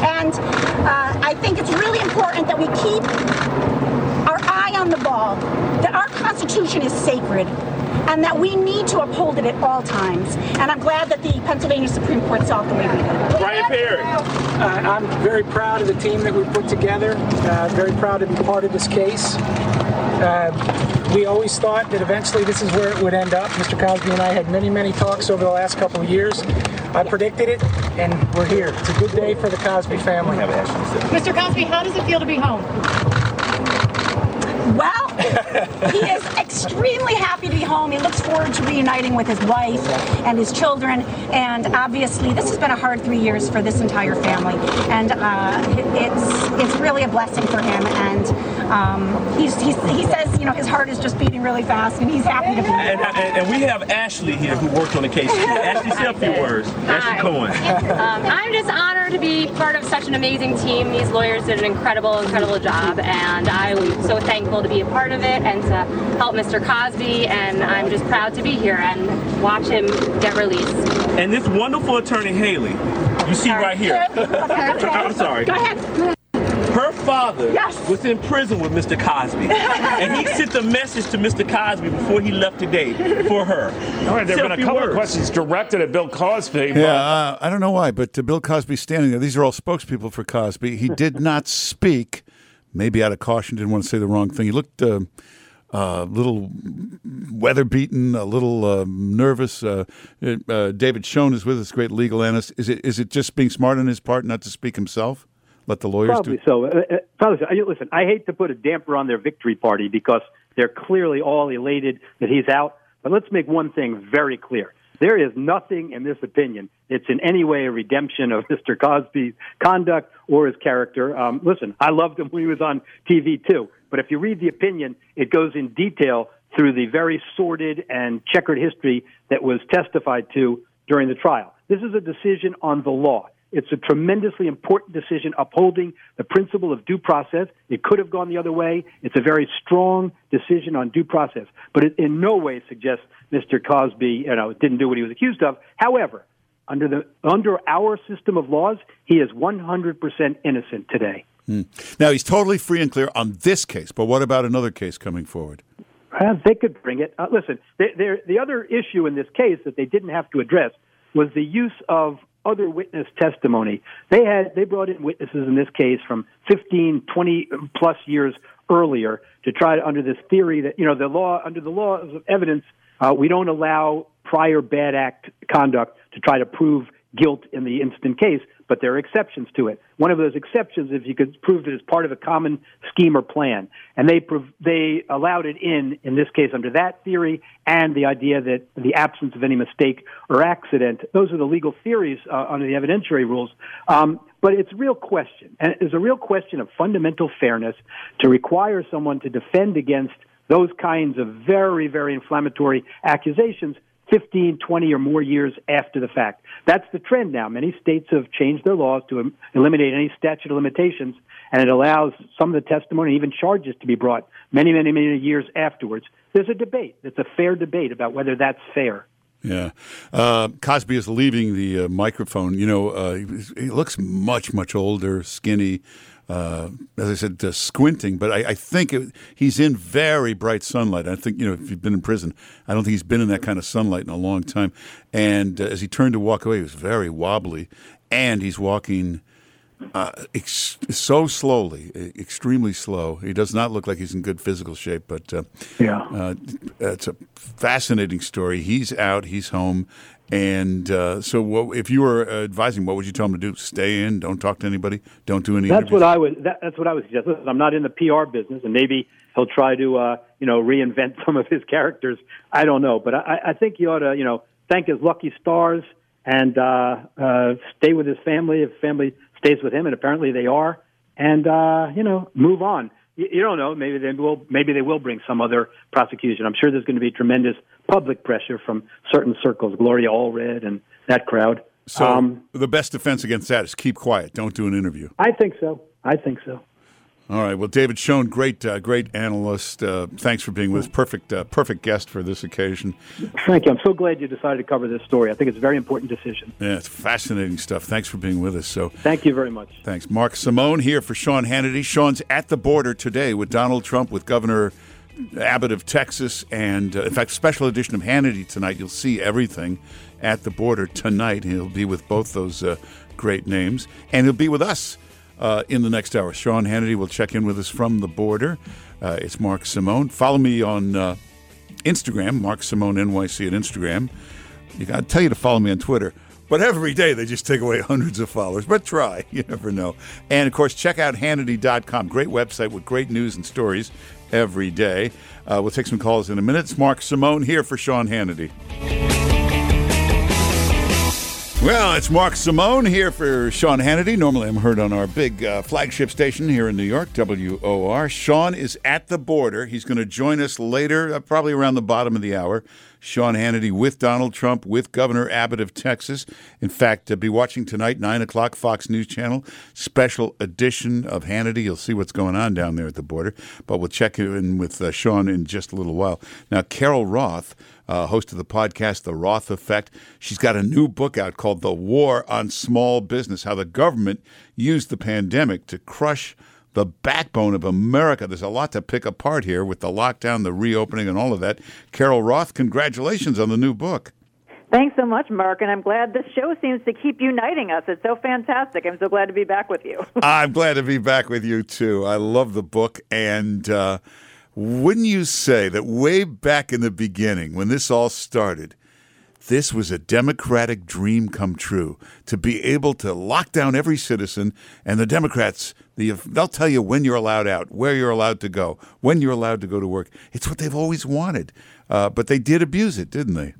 And uh, I think it's really important that we keep our eye on the ball, that our Constitution is sacred, and that we need to uphold it at all times. And I'm glad that the Pennsylvania Supreme Court saw it the way we did. Brian Perry. Uh, I'm very proud of the team that we put together. Uh, very proud to be part of this case. Uh, we always thought that eventually this is where it would end up. Mr. Cosby and I had many, many talks over the last couple of years. I predicted it, and we're here. It's a good day for the Cosby family. Mr. Cosby, how does it feel to be home? Well, he is extremely happy to be home. He looks forward to reuniting with his wife and his children. And obviously, this has been a hard three years for this entire family. And uh, it's it's really a blessing for him. And um, he's, he's, he says, you know, his heart is just beating really fast, and he's happy to be here. and, and we have Ashley here who worked on the case. (laughs) Ashley, say a few words. Ashley Cohen. Um, I'm just honored to be part of such an amazing team. These lawyers did an incredible, incredible job, and I'm so thankful to be a part of it and to help Mr. Cosby. And I'm just proud to be here and watch him get released. And this wonderful attorney, Haley, you see right here. (laughs) (laughs) I'm sorry. Go ahead. Her father was in prison with Mr. Cosby. and he (laughs) sent a message to Mr. Cosby before he left today for her. All right, there Say have been a few couple of questions directed at Bill Cosby. Yeah, uh, I don't know why, but uh, Bill Cosby standing there. These are all spokespeople for Cosby. He did (laughs) not speak, maybe out of caution, didn't want to say the wrong thing. He looked uh, a little weather beaten, a little uh, nervous. Uh, uh, David Schoen is with us, great legal analyst. Is it is it just being smart on his part not to speak himself? Let the lawyers Probably do. so. Uh, uh, Probably so. Listen, I hate to put a damper on their victory party because they're clearly all elated that he's out. But let's make one thing very clear. There is nothing in this opinion that's in any way a redemption of (laughs) Mr. Cosby's conduct or his character. Um, listen, I loved him when he was on TV too. But if you read the opinion, it goes in detail through the very sordid and checkered history that was testified to during the trial. This is a decision on the law. It's a tremendously important decision upholding the principle of due process. It could have gone the other way. It's a very strong decision on due process, but it in no way suggests Mr. Cosby, you know, didn't do what he was accused of. However, under the under our system of laws, he is 100% innocent today. Hmm. Now he's totally free and clear on this case, but what about another case coming forward? Uh, they could bring it. Uh, listen, they, the other issue in this case that they didn't have to address was the use of other witness testimony. They had they brought in witnesses in this case from 15, 20 plus years earlier to try to under this theory that you know the law under the laws of evidence uh, we don't allow prior bad act conduct to try to prove guilt in the instant case, but there are exceptions to it. One of those exceptions, if you could prove it as part of a common scheme or plan, and they prov- they allowed it in in this case under that theory and the idea that the absence of any mistake or accident. Those are the legal theories uh, under the evidentiary rules. Um, but it's a real question, and it's a real question of fundamental fairness to require someone to defend against those kinds of very, very inflammatory accusations 15, 20 or more years after the fact. That's the trend now. Many states have changed their laws to eliminate any statute of limitations, and it allows some of the testimony, even charges, to be brought many, many, many years afterwards. There's a debate. It's a fair debate about whether that's fair. Yeah, uh, Cosby is leaving the uh, microphone. You know, uh, he, he looks much, much older, skinny. Uh, as I said, uh, squinting, but I, I think it, he's in very bright sunlight. I think you know if you've been in prison, I don't think he's been in that kind of sunlight in a long time. And uh, as he turned to walk away, he was very wobbly, and he's walking uh, ex- so slowly, extremely slow. He does not look like he's in good physical shape, but uh, yeah, uh, it's a fascinating story. He's out, he's home, and uh, so what, if you were advising, what would you tell him to do? Stay in, don't talk to anybody, don't do any. That's interviews? what I would. That, that's what I would suggest. Listen, I'm not in the PR business, and maybe he'll try to, uh, you know, reinvent (laughs) some of his characters. I don't know, but I, I think he ought to, you know, thank his lucky stars and uh, uh, stay with his family if family stays with him, and apparently they are, and uh, you know, move on. You, you don't know. Maybe they will. Maybe they will bring some other prosecution. I'm sure there's going to be tremendous public pressure from certain circles, Gloria Allred and that crowd. So um, the best defense against that is keep quiet, don't do an interview. I think so. I think so. All right. Well, David Schoen, great, uh, great analyst. Uh, thanks for being with us. Perfect, uh, perfect guest for this occasion. Thank you. I'm so glad you decided to cover this story. I think it's a very important decision. Yeah, it's fascinating stuff. Thanks for being with us. So, thank you very much. Thanks, Mark Simone here for Sean Hannity. Sean's at the border today with Donald Trump, with Governor Abbott of Texas, and uh, in fact, special edition of Hannity tonight. You'll see everything at the border tonight. He'll be with both those uh, great names, and he'll be with us uh, in the next hour. Sean Hannity will check in with us from the border. Uh, it's Mark Simone. Follow me on uh, Instagram, Mark Simone NYC at Instagram. You got to tell you to follow me on Twitter. But every day they just take away (laughs) hundreds of followers. But try. (laughs) You never know. And of course, check out Hannity.com. Great website with great news and stories every day. Uh, we'll take some calls in a minute. It's Mark Simone here for Sean Hannity. Well, it's Mark Simone here for Sean Hannity. Normally I'm heard on our big uh, flagship station here in New York, WOR. Sean is at the border. He's going to join us later, uh, probably around the bottom of the hour. Sean Hannity with Donald Trump, with Governor Abbott of Texas. In fact, uh, be watching tonight, 9 o'clock, Fox News Channel, special edition of Hannity. You'll see what's going on down there at the border. But we'll check in with uh, Sean in just a little while. Now, Carol Roth uh, host of the podcast, The Roth Effect. She's got a new book out called The War on Small Business How the Government Used the Pandemic to Crush the Backbone of America. There's a lot to pick apart here with the lockdown, the reopening, and all of that. Carol Roth, congratulations on the new book. Thanks so much, Mark, and I'm glad this show seems to keep uniting us. It's so fantastic. I'm so glad to be back with you. (laughs) I'm glad to be back with you, too. I love the book, and uh, wouldn't you say that way back in the beginning, when this all started, this was a democratic dream come true to be able to lock down every citizen and the democrats the, they'll tell you when you're allowed out where you're allowed to go when you're allowed to go to work. It's what they've always wanted. Uh, but they did abuse it didn't they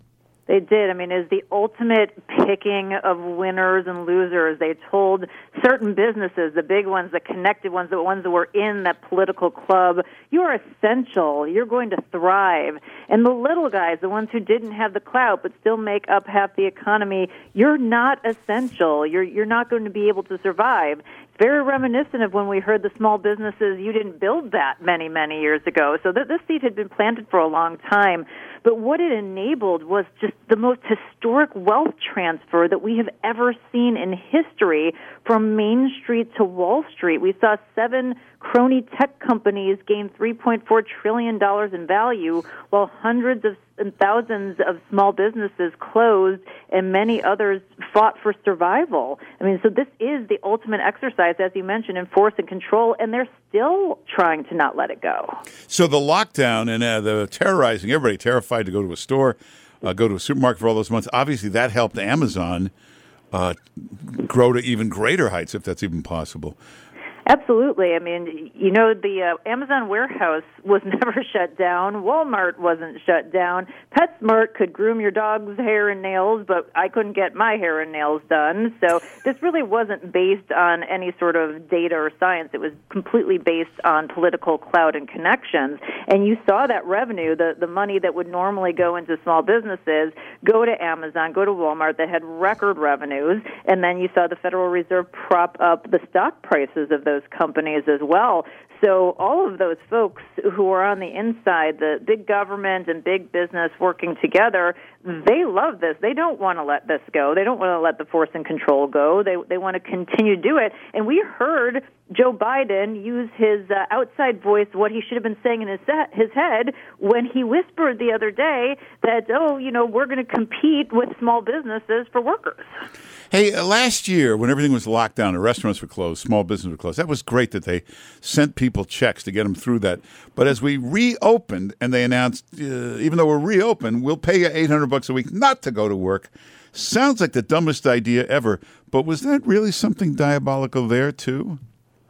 They did. I mean, it's the ultimate picking of winners and losers. They told certain businesses, the big ones, the connected ones, the ones that were in that political club, you are essential. You're going to thrive. And the little guys, the ones who didn't have the clout but still make up half the economy, you're not essential. You're you're not going to be able to survive. It's very reminiscent of when we heard the small businesses, you didn't build that many, many years ago. So th- this seed had been planted for a long time. But what it enabled was just the most historic wealth transfer that we have ever seen in history from Main Street to Wall Street. We saw seven crony tech companies gain $3.4 trillion in value, while hundreds of and thousands of small businesses closed and many others fought for survival. I mean, so this is the ultimate exercise, as you mentioned, in force and control, and they're still trying to not let it go. So the lockdown and uh, the terrorizing everybody, terrified to go to a store, uh, go to a supermarket for all those months. Obviously, that helped Amazon uh, grow to even greater heights, if that's even possible. Absolutely. I mean, you know, the uh, Amazon warehouse was (laughs) never shut down. Walmart wasn't shut down. PetSmart could groom your dog's hair and nails, but I couldn't get my hair and nails done. So this really wasn't based on any sort of data or science. It was completely based on political clout and connections. And you saw that revenue, the, the money that would normally go into small businesses, go to Amazon, go to Walmart that had record revenues. And then you saw the Federal Reserve prop up the stock prices of those companies as well. So all of those folks who are on the inside, the big government and big business working together, they love this. They don't want to let this go. They don't want to let the force and control go. They they want to continue to do it. And we heard Joe Biden use his uh, outside voice, what he should have been saying in his set, his head when he whispered the other day that oh, you know, we're going to compete with small businesses for workers. Hey, uh, last year when everything was locked down, the restaurants were closed, small businesses were closed. That was great that they sent people checks to get them through that. But as we reopened and they announced, uh, even though we're reopened, we'll pay you eight hundred bucks a week not to go to work. Sounds like the dumbest idea ever. But was that really something diabolical there too?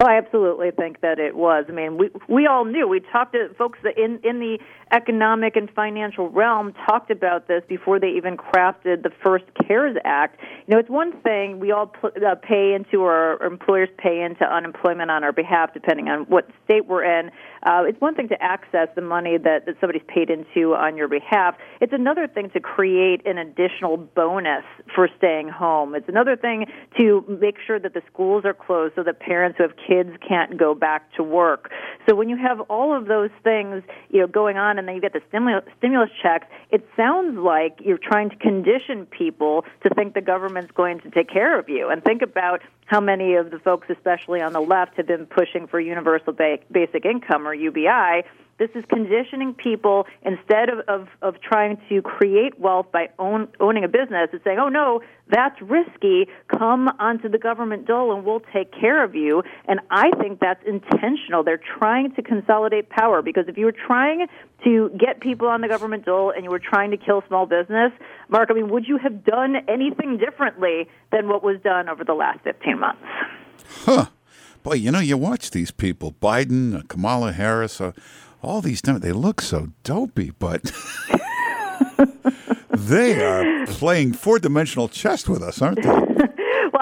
Oh, I absolutely think that it was. I mean, we we all knew. We talked to folks in in the economic and financial realm talked about this before they even crafted the first CARES Act. You know, it's one thing we all uh, pay into or, or employers pay into unemployment on our behalf, depending on what state we're in. Uh, it's one thing to access the money that, that somebody's paid into on your behalf. It's another thing to create an additional bonus for staying home. It's another thing to make sure that the schools are closed so that parents who have kids can't go back to work. So when you have all of those things, you know, going on and then you get the stimulus, stimulus checks, it sounds like you're trying to condition people to think the government's going to take care of you. And think about how many of the folks, especially on the left, have been pushing for universal ba- basic income or UBI. This is conditioning people instead of, of, of trying to create wealth by own, owning a business. It's saying, oh no, that's risky. Come onto the government dole and we'll take care of you. And I think that's intentional. They're trying to consolidate power because if you were trying to get people on the government dole and you were trying to kill small business, Mark, I mean, would you have done anything differently than what was done over the last 15 months? Huh. Boy, you know, you watch these people, Biden, uh, Kamala Harris, uh, all these times, they look so dopey, but (laughs) they are playing four dimensional chess with us, aren't they? (laughs)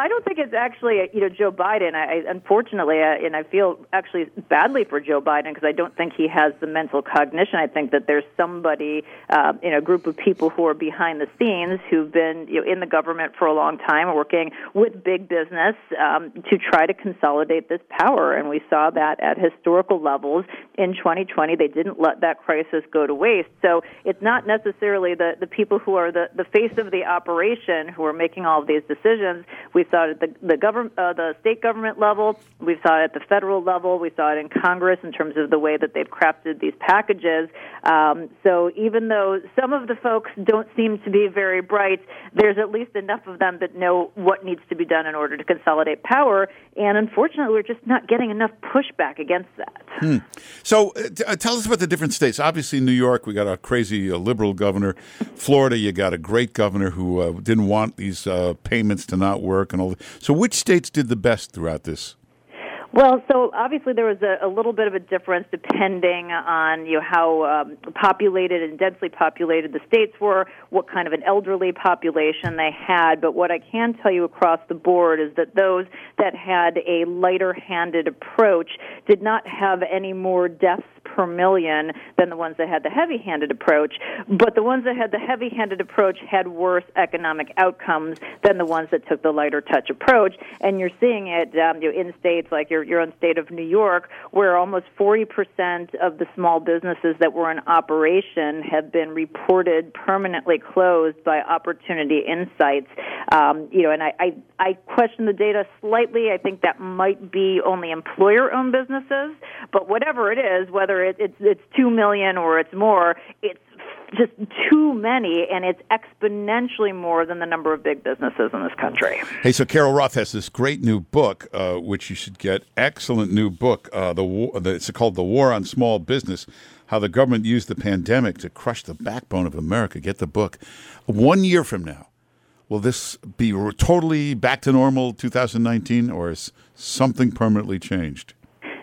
I don't think it's actually you know Joe Biden. I, I unfortunately, uh, and I feel actually badly for Joe Biden because I don't think he has the mental cognition. I think that there's somebody uh, in a group of people who are behind the scenes who've been you know in the government for a long time, working with big business um, to try to consolidate this power. And we saw that at historical levels in 2020. They didn't let that crisis go to waste. So it's not necessarily the the people who are the the face of the operation who are making all of these decisions. We saw it at the the government, uh, the state government level. We saw it at the federal level. We saw it in Congress in terms of the way that they've crafted these packages. Um, so even though some of the folks don't seem to be very bright, there's at least enough of them that know what needs to be done in order to consolidate power. And unfortunately, we're just not getting enough pushback against that. Hmm. So uh, t- uh, tell us about the different states. Obviously, New York, we got a crazy uh, liberal governor. Florida, you got a great governor who uh, didn't want these uh, payments to not work and all. So which states did the best throughout this? Well, so obviously there was a, a little bit of a difference depending on you know how um, populated and densely populated the states were, what kind of an elderly population they had. But what I can tell you across the board is that those that had a lighter-handed approach did not have any more deaths per million than the ones that had the heavy handed approach. But the ones that had the heavy handed approach had worse economic outcomes than the ones that took the lighter touch approach. And you're seeing it um, you know, in states like your, your own state of New York, where almost 40% of the small businesses that were in operation have been reported permanently closed by Opportunity Insights. Um, you know, and I, I, I question the data slightly. I think that might be only employer-owned businesses, but whatever it is, whether it, it's it's two million or it's more, it's just too many, and it's exponentially more than the number of big businesses in this country. Hey, so Carol Roth has this great new book, uh, which you should get. Excellent new book. Uh, the, war, the it's called "The War on Small Business: How the Government Used the Pandemic to Crush the Backbone of America." Get the book. One year from now, will this be totally back to normal, 2019, or is something permanently changed?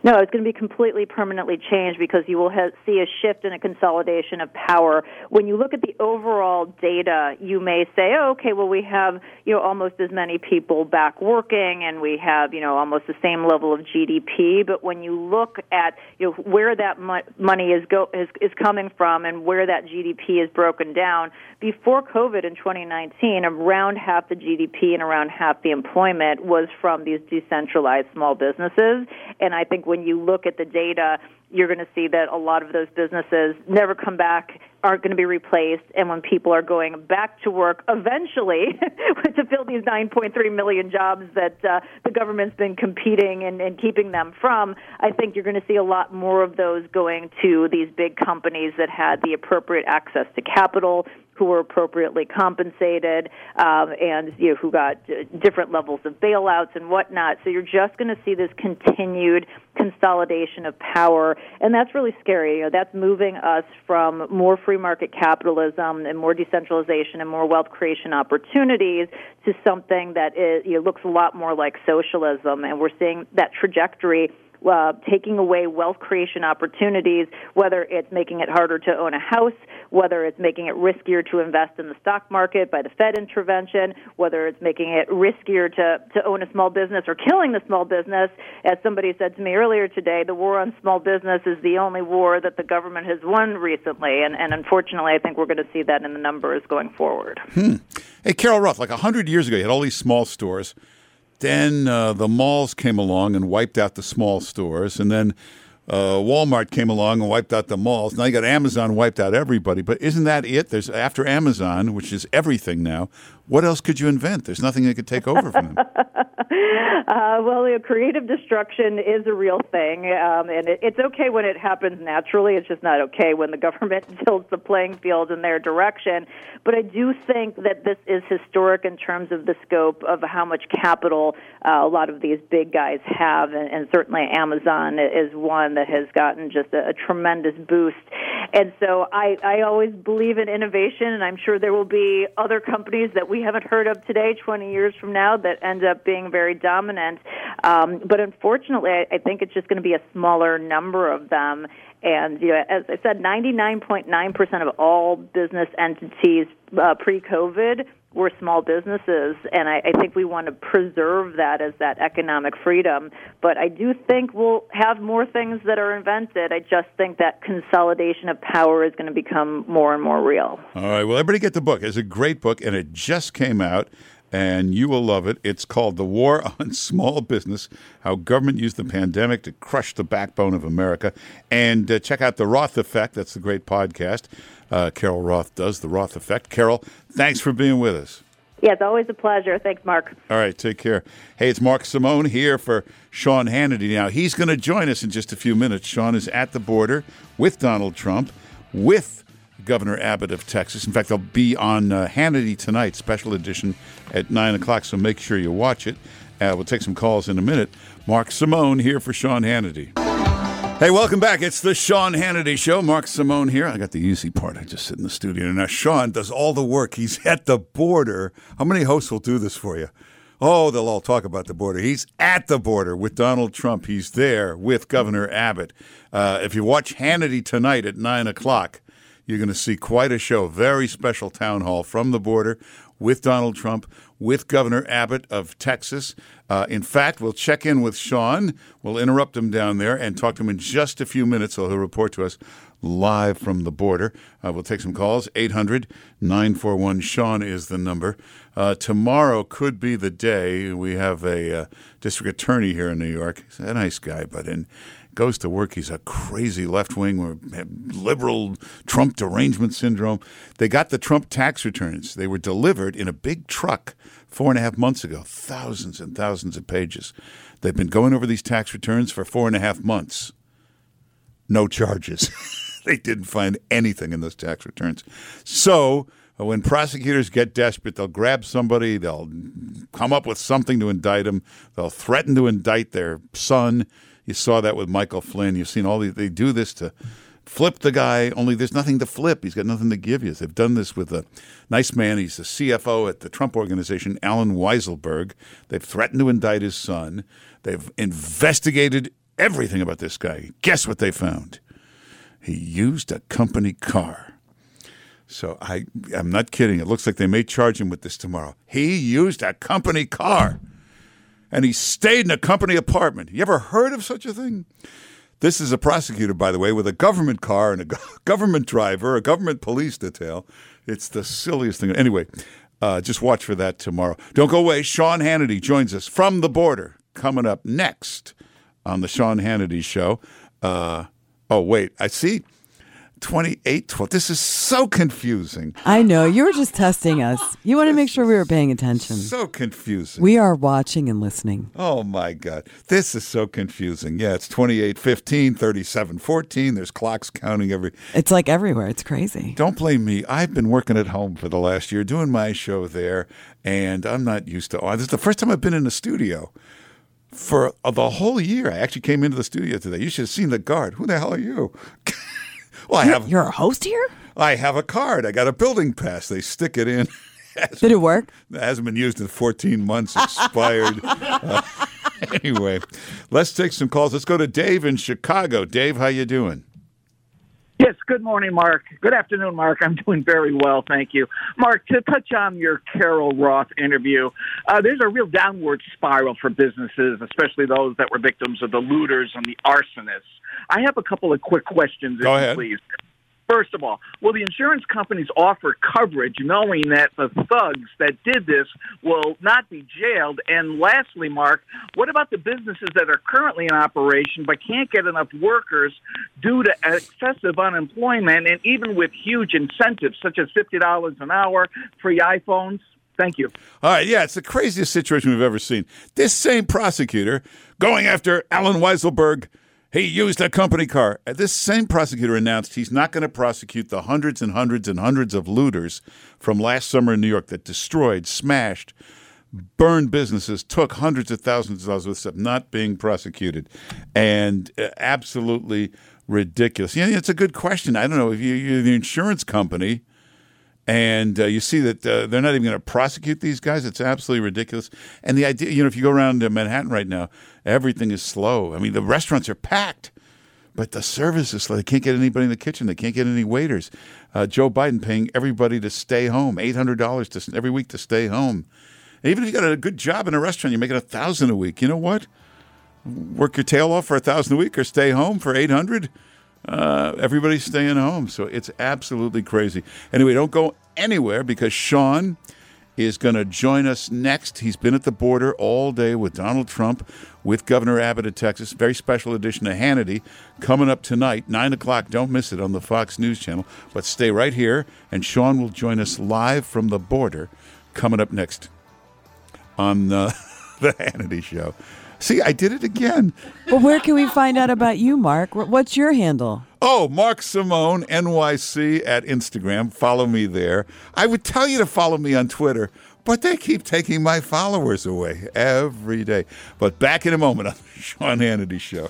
No, it's going to be completely permanently changed because you will have, see a shift and a consolidation of power. When you look at the overall data, you may say, oh, okay, well, we have you know almost as many people back working, and we have you know almost the same level of GDP. But when you look at you know where that mo- money is go is, is coming from and where that GDP is broken down, before COVID in 2019, around half the GDP and around half the employment was from these decentralized small businesses. And I think when you look at the data, you're going to see that a lot of those businesses never come back, aren't going to be replaced, and when people are going back to work eventually (laughs) to fill these 9.3 million jobs that uh, the government's been competing and, and keeping them from, I think you're going to see a lot more of those going to these big companies that had the appropriate access to capital, who were appropriately compensated, um, and you know, who got uh, different levels of bailouts and whatnot. So you're just going to see this continued consolidation of power, and that's really scary. You know, that's moving us from more free market capitalism and more decentralization and more wealth creation opportunities to something that is, you know, looks a lot more like socialism, and we're seeing that trajectory uh, taking away wealth creation opportunities, whether it's making it harder to own a house, whether it's making it riskier to invest in the stock market by the Fed intervention, whether it's making it riskier to, to own a small business or killing the small business. As somebody said to me earlier today, the war on small business is the only war that the government has won recently. And, and unfortunately, I think we're going to see that in the numbers going forward. Hmm. Hey, Carol Roth, like 100 years ago, you had all these small stores. Then uh, the malls came along and wiped out the small stores, and then uh, Walmart came along and wiped out the malls. Now you got Amazon wiped out everybody, but isn't that it? There's after Amazon, which is everything now. What else could you invent? There's nothing that could take over from them. (laughs) uh, well, you know, creative destruction is a real thing, um, and it, it's okay when it happens naturally. It's just not okay when the (laughs) government (laughs) tilts the playing field in their direction. But I do think that this is historic in terms of the scope of how much capital uh, a lot of these big guys have, and, and certainly Amazon is one that has gotten just a, a tremendous boost. And so I, I always believe in innovation, and I'm sure there will be other companies that we haven't heard of today, 20 years from now, that end up being very dominant. Um, but unfortunately, I, I think it's just going to be a smaller number of them. And you know, as I said, 99.9% of all business entities uh, pre-COVID were small businesses, and I, I think we want to preserve that as that economic freedom. But I do think we'll have more things that are invented. I just think that consolidation of power is going to become more and more real. All right. Well, everybody get the book. It's a great book, and it just came out and you will love it. It's called The War (laughs) on Small Business How Government Used the Pandemic to Crush the Backbone of America. And uh, check out The Roth Effect. That's the great podcast uh, Carol Roth does, The Roth Effect. Carol, thanks for being with us. Yeah, it's always a pleasure. Thanks, Mark. All right, take care. Hey, it's Mark Simone here for Sean Hannity. Now, he's going to join us in just a few minutes. Sean is at the border with Donald Trump, with Governor Abbott of Texas. In fact, they'll be on uh, Hannity tonight, special edition at 9 o'clock, so make sure you watch it. Uh, we'll take some calls in a minute. Mark Simone here for Sean Hannity. Hey, welcome back. It's the Sean Hannity Show. Mark Simone here. I got the easy part. I just sit in the studio. Now, Sean does all the work. He's at the border. How many hosts will do this for you? Oh, they'll all talk about the border. He's at the border with Donald Trump. He's there with Governor Abbott. Uh, if you watch Hannity tonight at 9 o'clock, you're going to see quite a show. Very special town hall from the border with Donald Trump, with Governor Abbott of Texas. Uh, in fact, we'll check in with Sean. We'll interrupt him down there and talk to him in just a few minutes. So he'll report to us live from the border. Uh, we'll take some calls. 800 941 Sean is the number. Uh, tomorrow could be the day. We have a uh, district attorney here in New York. He's a nice guy, but in goes to work. He's a crazy left wing, liberal Trump derangement syndrome. They got the Trump tax returns. They were delivered in a big truck four and a half months ago, thousands and thousands of pages. They've been going over these tax returns for four and a half months. No charges. (laughs) they didn't find anything in those tax returns. So uh, when prosecutors get desperate, they'll grab somebody, they'll come up with something to indict them, they'll threaten to indict their son you saw that with Michael Flynn. You've seen all these. They do this to flip the guy. Only there's nothing to flip. He's got nothing to give you. They've done this with a nice man. He's the CFO at the Trump Organization, Allen Weisselberg. They've threatened to indict his son. They've investigated everything about this guy. Guess what they found? He used a company car. So I, I'm not kidding. It looks like they may charge him with this tomorrow. He used a company car and he stayed in a company apartment. You ever heard of such a thing? This is a prosecutor, by the way, with a government car and a (laughs) government driver, a government police detail. It's the silliest thing. Anyway, uh, just watch for that tomorrow. Don't go away. Sean Hannity joins us from the border coming up next on the Sean Hannity Show. Uh, oh, wait, I see 28 12. This is so confusing. I know. You were just testing us. You want to make sure we were paying attention. So confusing. We are watching and listening. Oh, my God. This is so confusing. Yeah, it's 28 15, 37 14. There's clocks counting every. It's like everywhere. It's crazy. Don't blame me. I've been working at home for the last year, doing my show there, and I'm not used to. Oh, this is the first time I've been in a studio for uh, the whole year. I actually came into the studio today. You should have seen the guard. Who the hell are you? (laughs) Well, I have. You're a host here. I have a card. I got a building pass. They stick it in. Did it work? It hasn't been used in 14 months. Expired. (laughs) uh, anyway, let's take some calls. Let's go to Dave in Chicago. Dave, how you doing? Yes, good morning, Mark. Good afternoon, Mark. I'm doing very well, thank you. Mark, to touch on your Carol Roth interview, uh, there's a real downward spiral for businesses, especially those that were victims of the looters and the arsonists. I have a couple of quick questions, Go if ahead. please. First of all, will the insurance companies offer coverage knowing that the thugs that did this will not be jailed? And lastly, Mark, what about the businesses that are currently in operation but can't get enough workers due to excessive unemployment and even with huge incentives such as $50 an hour, free iPhones? Thank you. All right, yeah, it's the craziest situation we've ever seen. This same prosecutor going after Allen Weisselberg, he used a company car. Uh, This same prosecutor announced he's not going to prosecute the hundreds and hundreds and hundreds of looters from last summer in New York that destroyed, smashed, burned businesses, took hundreds of thousands of dollars worth of stuff, not being prosecuted, and uh, absolutely ridiculous. Yeah, it's a good question. I don't know if you, you're the insurance company and uh, you see that uh, they're not even going to prosecute these guys. It's absolutely ridiculous. And the idea, you know, if you go around to Manhattan right now, everything is slow. I mean, the restaurants are packed, but the service is slow. They can't get anybody in the kitchen. They can't get any waiters. Uh, Joe Biden paying everybody to stay home, eight hundred dollars every week to stay home. And even if you got a good job in a restaurant, you're making a thousand a week. You know what? Work your tail off for a thousand a week, or stay home for eight hundred uh, everybody's staying home. So it's absolutely crazy. Anyway, don't go anywhere because Sean is going to join us next. He's been at the border all day with Donald Trump, with Governor Abbott of Texas. Very special edition of Hannity coming up tonight, 9 o'clock. Don't miss it on the Fox News Channel. But stay right here, and Sean will join us live from the border coming up next on uh, (laughs) the Hannity Show. See, I did it again. But where can we find out about you, Mark? What's your handle? Oh, Mark Simone, NYC at Instagram. Follow me there. I would tell you to follow me on Twitter, but they keep taking my followers away every day. But back in a moment on the (laughs) Sean Hannity Show.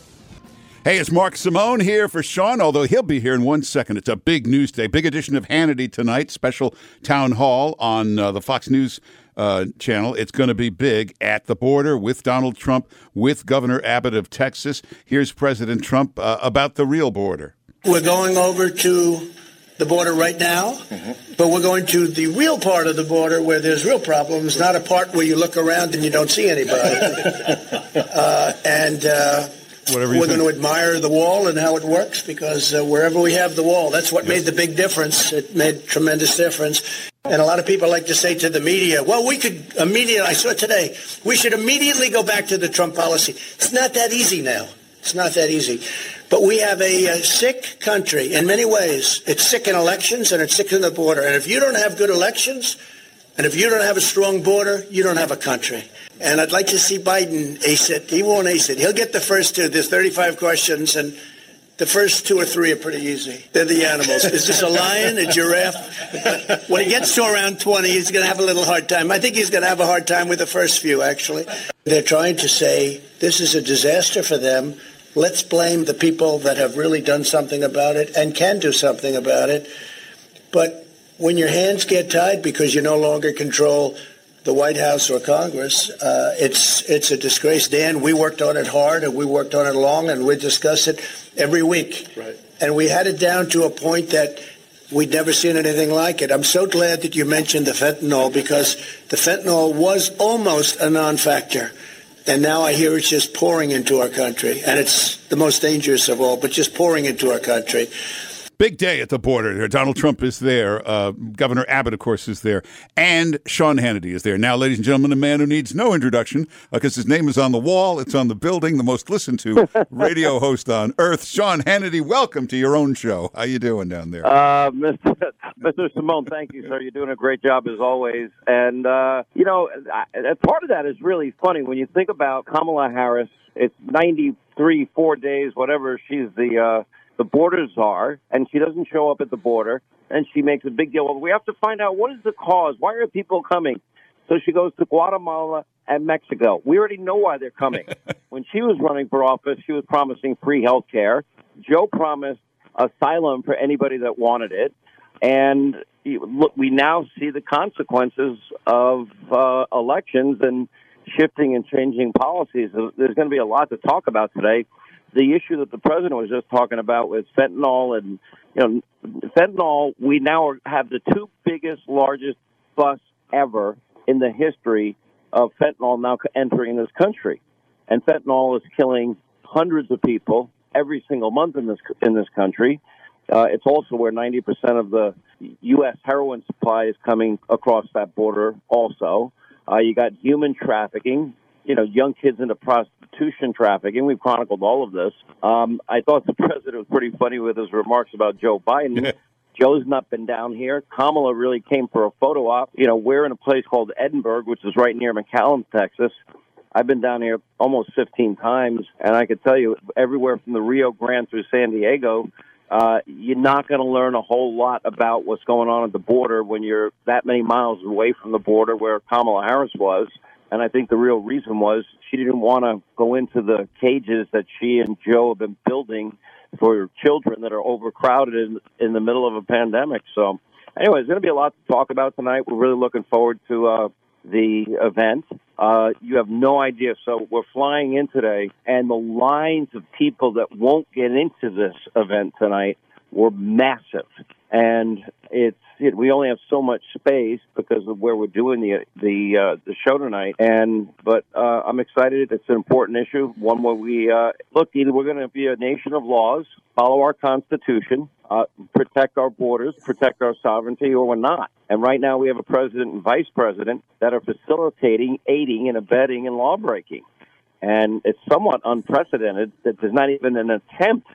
Hey, it's Mark Simone here for Sean, although he'll be here in one second. It's a big news day, big edition of Hannity tonight, special town hall on uh, the Fox News uh, channel. It's going to be big at the border with Donald Trump, with Governor Abbott of Texas. Here's President Trump uh, about the real border. We're going over to the border right now, but we're going to the real part of the border where there's real problems, not a part where you look around and you don't see anybody. (laughs) uh, and uh, we're think. going to admire the wall and how it works because uh, wherever we have the wall, that's what made the big difference. It made tremendous difference. And a lot of people like to say to the media, well, we could immediately, I saw it today, we should immediately go back to the Trump policy. It's not that easy now. It's not that easy. But we have a, uh sick country in many ways. It's sick in elections and it's sick in the border. And if you don't have good elections, and if you don't have a strong border, you don't have a country. And I'd like to see Biden ace it. He won't ace it. He'll get the first two. There's 35 questions, and the first two or three are pretty easy. They're the animals. Is this a lion, a giraffe? When he gets to around 20, he's going to have a little hard time. I think he's going to have a hard time with the first few, actually. They're trying to say this is a disaster for them. Let's blame the people that have really done something about it and can do something about it. But when your hands get tied because you no longer control the White House or Congress, uh, it's it's a disgrace. Dan, we worked on it hard and we worked on it long, and we discuss it every week. Right. And we had it down to a point that we'd never seen anything like it. I'm so glad that you mentioned the fentanyl because the fentanyl was almost a non-factor. And now I hear it's just pouring into our country. And it's the most dangerous of all, but just pouring into our country. Big day at the border. Donald Trump is there. Uh, Governor Abbott, of course, is there. And Sean Hannity is there. Now, ladies and gentlemen, a man who needs no introduction because his name is on the wall, it's on the building, the most listened to (laughs) radio host on earth. Sean Hannity, welcome to your own show. How you doing down there? Uh, Mr. (laughs) Mr. Simone, thank you, sir. You're doing a great job as always. And, uh, you know, I, I- part of that is really funny when you think about Kamala Harris. It's 93, four days, whatever. She's the, uh, the border czar, and she doesn't show up at the border, and she makes a big deal. Well, we have to find out what is the cause. Why are people coming? So she goes to Guatemala and Mexico. We already know why they're coming. (laughs) when she was running for office, she was promising free health care. Joe promised asylum for anybody that wanted it. And look, we now see the consequences of uh, elections and shifting and changing policies. There's going to be a lot to talk about today. The issue that the president was just talking about with fentanyl and you know fentanyl, we now have the two biggest, largest busts ever in the history of fentanyl now entering this country, and fentanyl is killing hundreds of people every single month in this in this country. Uh, it's also where 90% of the U.S. heroin supply is coming across that border. Also, uh, you got human trafficking. You know, young kids into prostitution trafficking. We've chronicled all of this. Um, I thought the (laughs) president was pretty funny with his remarks about Joe Biden. Joe's not been down here. Kamala really came for a photo op. You know, we're in a place called Edinburg, which is right near McAllen, Texas. I've been down here almost 15 times, and I could tell you, everywhere from the Rio Grande through San Diego, uh, you're not going to learn a whole lot about what's going on at the border when you're that many miles away from the border where Kamala Harris was. And I think the real reason was she didn't want to go into the cages that she and Joe have been building for children that are overcrowded in, in the middle of a pandemic. So, anyway, there's going to be a lot to talk about tonight. We're really looking forward to uh, the event. Uh, you have no idea. So we're flying in today, and the lines of people that won't get into this event tonight were massive. And it's it, we only have so much space because of where we're doing the the uh, the show tonight. And but uh, I'm excited. It's an important issue, one where we uh, look. Either we're going to be a nation of laws, follow our constitution, uh, protect our borders, protect our sovereignty, or we're not. And right now we have a president and vice president that are facilitating, aiding, and abetting in law breaking. And it's somewhat unprecedented that there's not even an attempt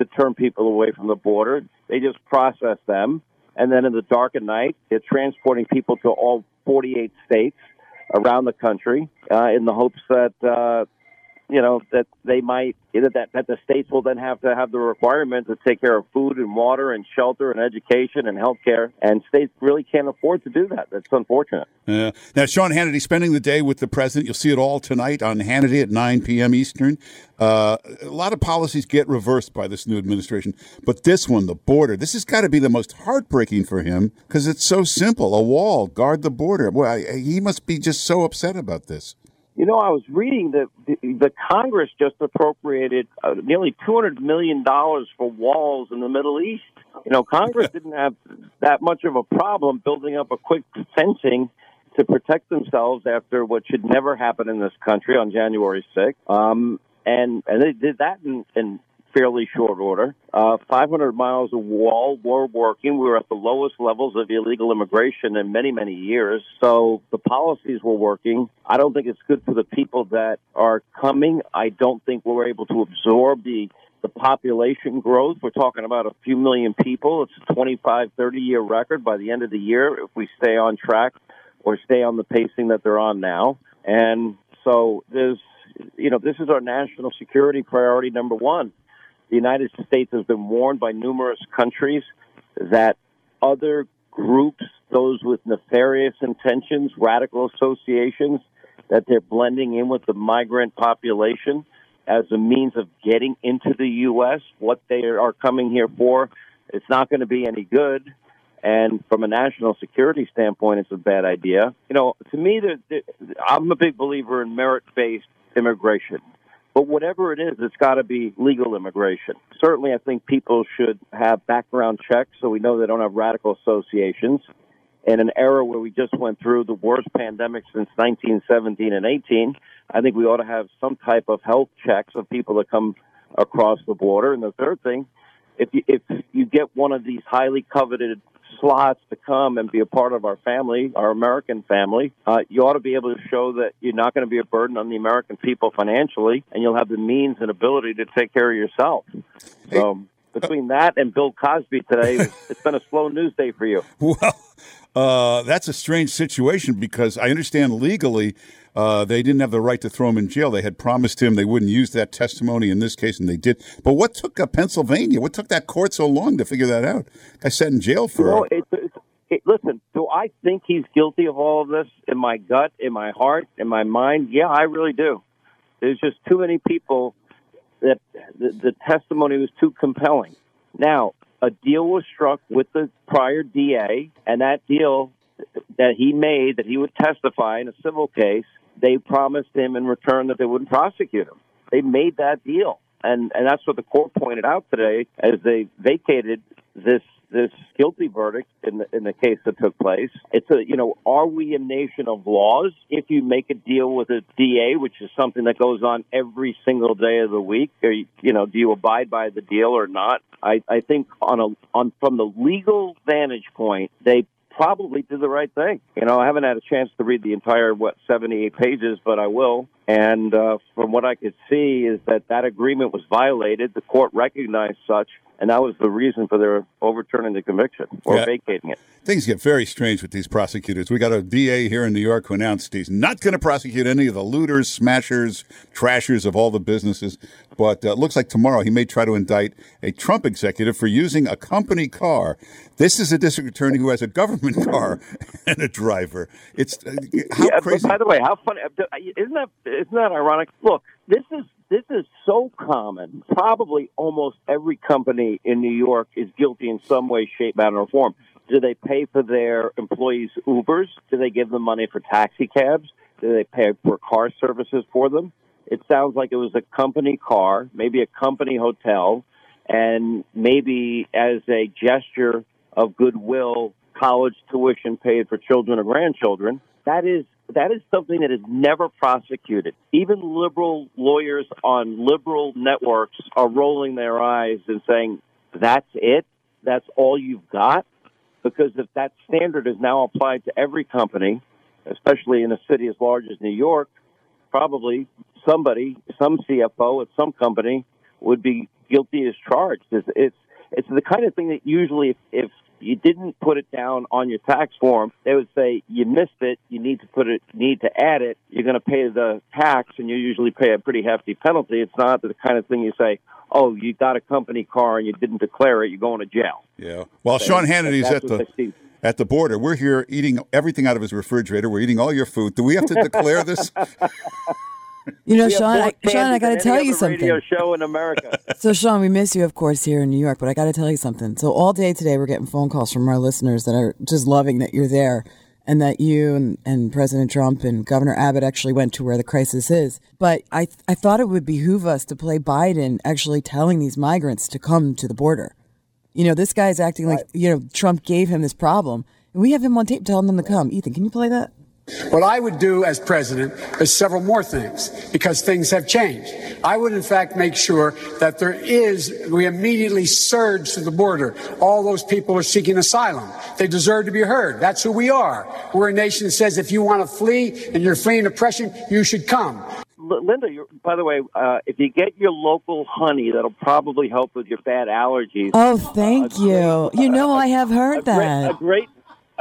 to turn people away from the border. They just process them. And then in the dark of night, they're transporting people to all 48 states around the country uh, in the hopes that, uh, you know, that they might, that, that the states will then have to have the requirement to take care of food and water and shelter and education and health care. And states really can't afford to do that. That's unfortunate. Uh, now, Sean Hannity spending the day with the president. You'll see it all tonight on Hannity at 9 p.m. Eastern. Uh, a lot of policies get reversed by this new administration, but this one, the border, this has got to be the most heartbreaking for him because it's so simple. A wall, guard the border. Well, I- he must be just so upset about this. You know, I was reading that the, the Congress just appropriated uh, nearly $200 million for walls in the Middle East. You know, Congress didn't have that much of a problem building up a quick fencing to protect themselves after what should never happen in this country on January 6th. Um, and, and they did that in, in fairly short order. Uh, 500 miles of wall were working. We were at the lowest levels of illegal immigration in many, many years. So the policies were working. I don't think it's good for the people that are coming. I don't think we're able to absorb the the population growth. We're talking about a few million people. It's a 25, 30 year record by the end of the year if we stay on track or stay on the pacing that they're on now. And so there's, you know, this is our national security priority number one. The United States has been warned by numerous countries that other groups, those with nefarious intentions, radical associations, that they're blending in with the migrant population as a means of getting into the U.S. What they are coming here for, it's not going to be any good. And from a national security standpoint, it's a bad idea. You know, to me, the, the, I'm a big believer in merit-based immigration. But whatever it is, it's got to be legal immigration. Certainly, I think people should have background checks so we know they don't have radical associations. In an era where we just went through the worst pandemic since 1917 and 18, I think we ought to have some type of health checks of people that come across the border. And the third thing, if you, if you get one of these highly coveted slots to come and be a part of our family, our American family, uh, you ought to be able to show that you're not going to be a burden on the American people financially, and you'll have the means and ability to take care of yourself. So between that and Bill Cosby today, (laughs) it's been a slow news day for you. Well, uh, that's a strange situation because I understand legally uh, they didn't have the right to throw him in jail. They had promised him they wouldn't use that testimony in this case, and they did. But what took uh, Pennsylvania? What took that court so long to figure that out? I sat in jail for. You know, it, it, it, listen, do I think he's guilty of all of this? In my gut, in my heart, in my mind, yeah, I really do. There's just too many people that the, the testimony was too compelling. Now, a deal was struck with the prior DA, and that deal that he made that he would testify in a civil case, they promised him in return that they wouldn't prosecute him. They made that deal. And and that's what the court pointed out today as they vacated this this guilty verdict in the in the case that took place. It's a you know, are we a nation of laws? If you make a deal with a DA, which is something that goes on every single day of the week, you know, do you abide by the deal or not? I I think on a on from the legal vantage point, they probably did the right thing. You know, I haven't had a chance to read the entire what 78 pages, but I will. And uh, from what I could see, is that that agreement was violated. The court recognized such, and that was the reason for their overturning the conviction or Yeah. vacating it. Things get very strange with these prosecutors. We got a DA here in New York who announced he's not going to prosecute any of the looters, smashers, trashers of all the businesses. But uh, it looks like tomorrow he may try to indict a Trump executive for using a company car. This is a district attorney who has a government (laughs) car and a driver. It's uh, how yeah, crazy. By the way, how funny isn't that? Isn't that ironic? Look, this is this is so common. Probably almost every company in New York is guilty in some way, shape, manner, or form. Do they pay for their employees' Ubers? Do they give them money for taxi cabs? Do they pay for car services for them? It sounds like it was a company car, maybe a company hotel, and maybe as a gesture of goodwill, college tuition paid for children or grandchildren. That is that is something that is never prosecuted. Even liberal lawyers on liberal networks are rolling their eyes and saying, "That's it. That's all you've got." Because if that standard is now applied to every company, especially in a city as large as New York, probably somebody, some CFO at some company would be guilty as charged. It's it's, it's the kind of thing that usually, if, if you didn't put it down on your tax form, they would say you missed it. You need to put it, need to add it. You're going to pay the tax, and you usually pay a pretty hefty penalty. It's not the kind of thing you say, "Oh, you got a company car and you didn't declare it. You're going to jail." Yeah. While So Sean Hannity's at the at the border, we're here eating everything out of his refrigerator. We're eating all your food. Do we have to (laughs) declare this? You know, Sean, I, Sean, I got to tell you something. Radio show in America. (laughs) So, Sean, we miss you, of course, here in New York, but I got to tell you something. So, all day today, we're getting phone calls from our listeners that are just loving that you're there and that you and, and President Trump and Governor Abbott actually went to where the crisis is. But I, I thought it would behoove us to play Biden actually telling these migrants to come to the border. You know, this guy's acting like you know Trump gave him this problem, and we have him on tape telling them to come. Ethan, can you play that? What I would do as president is several more things because things have changed. I would, in fact, make sure that there is, we immediately surge to the border. All those people are seeking asylum. They deserve to be heard. That's who we are. We're a nation that says if you want to flee and you're fleeing oppression, you should come. Linda, you're, by the way, uh, if you get your local honey, that'll probably help with your bad allergies. Oh, thank you. You know, I have heard a great, that. a great,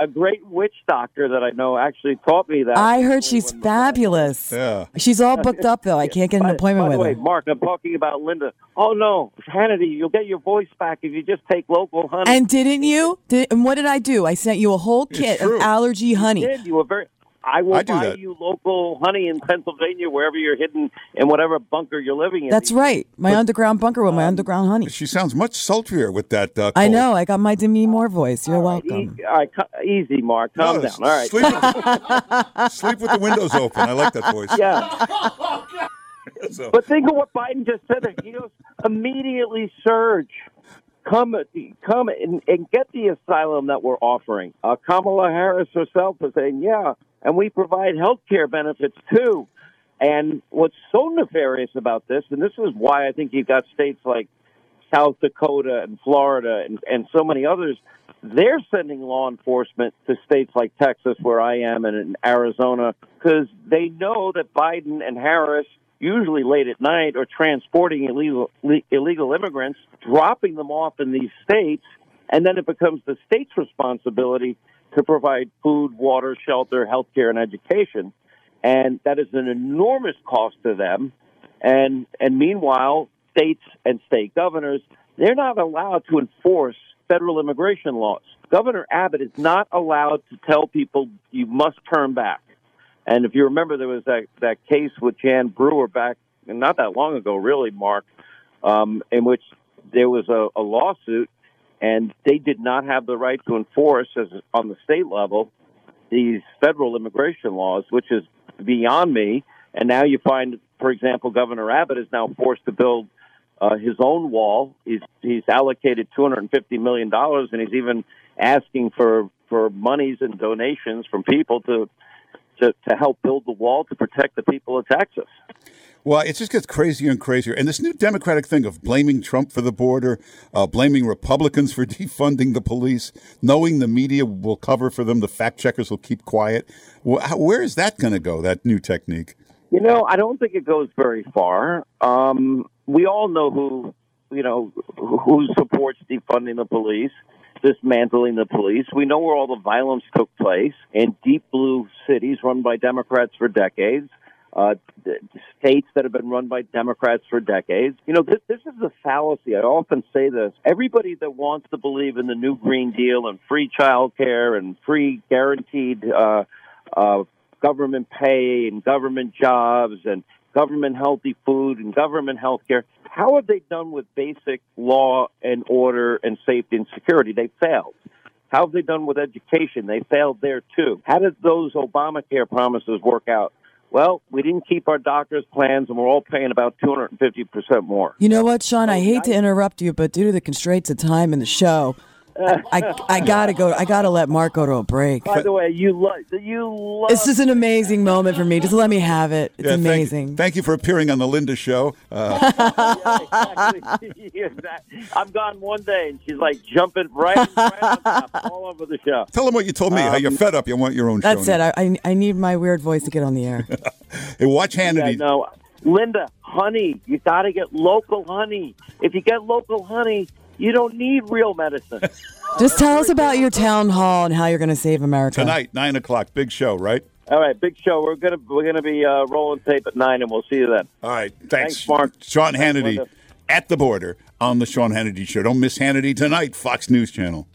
a great witch doctor that I know actually taught me that. I heard she's fabulous. Yeah. She's all booked up though. I can't get an By- appointment by the with way, her. Mark, I'm talking about Linda. Oh no, Hannity, you'll get your voice back if you just take local honey. And didn't you? Did, and what did I do? I sent you a whole kit of allergy honey. You did. You were very. I will I do buy that. you local honey in Pennsylvania, wherever you're hidden in whatever bunker you're living in. That's right. My underground bunker with my underground honey. She sounds much sultrier with that. Uh, I know. I got my Demi Moore voice. You're welcome. All right, co- easy, Mark. Calm No, down. All right. Sleep with, (laughs) sleep with the windows open. I like that voice. Yeah. (laughs) So- But think of what Biden just said. there. He goes immediately surge. Come, come and, and get the asylum that we're offering. Uh, Kamala Harris herself is saying, "Yeah, and we provide health care benefits too." And what's so nefarious about this, and this is why I think you've got states like South Dakota and Florida and, and so many others, they're sending law enforcement to states like Texas, where I am, and in Arizona, because they know that Biden and Harris, usually late at night, are transporting illegal illegal immigrants, dropping them off in these states, and then it becomes the state's responsibility to provide food, water, shelter, health care, and education. And that is an enormous cost to them. And and meanwhile, states and state governors, they're not allowed to enforce federal immigration laws. Governor Abbott is not allowed to tell people you must turn back. And if you remember, there was that, that case with Jan Brewer back not that long ago, really, Mark, um, in which there was a, a lawsuit, and they did not have the right to enforce, as on the state level, these federal immigration laws, which is beyond me. And now you find, for example, Governor Abbott is now forced to build uh, his own wall. He's he's allocated two hundred and fifty million dollars, and he's even asking for for monies and donations from people to to to help build the wall to protect the people of Texas. Well, it just gets crazier and crazier. And this new Democratic thing of blaming Trump for the border, uh, blaming Republicans for (laughs) defunding the police, knowing the media will cover for them, the fact checkers will keep quiet. Well, how, where is that going to go, that new technique? You know, I don't think it goes very far. Um, we all know who, you know, who supports defunding the police, dismantling the police. We know where all the violence took place in deep blue cities run by Democrats for decades. Uh, states that have been run by Democrats for decades. You know, this, this is the fallacy. I often say this. Everybody that wants to believe in the new Green Deal and free child care and free guaranteed uh, uh, government pay and government jobs and government healthy food and government health care. How have they done with basic law and order and safety and security? They failed. How have they done with education? They failed there too. How did those Obamacare promises work out? Well, we didn't keep our doctor's plans and we're all paying about 250% more. You know what, Sean? I oh, hate to interrupt you, but due to the constraints of time in the show, I, I, I gotta go. I gotta let Mark go to a break. By the way, you love you love This is an amazing moment for me. Just let me have it. It's Yeah, thank- amazing. Thank, you for appearing on the Linda Show. Uh, (laughs) (laughs) I'm gone one day, and she's like jumping right, right on top, all over the show. tell them what you told me, how you're Um, fed up. You want your own That's show. it. I, I I need my weird voice to get on the air. (laughs) Hey, watch Hannity. Yeah, no, Linda, honey, you got to get local honey. If you get local honey, you don't need real medicine. (laughs) Just tell us about your town hall and how you're going to save America. Tonight, 9 o'clock, big show, right? All right, big show. We're gonna we're gonna be uh, rolling tape at nine, and we'll see you then. All right, thanks, Thanks, Mark. Sean Hannity Linda. at the border on the Sean Hannity Show. Don't miss Hannity tonight, Fox News Channel.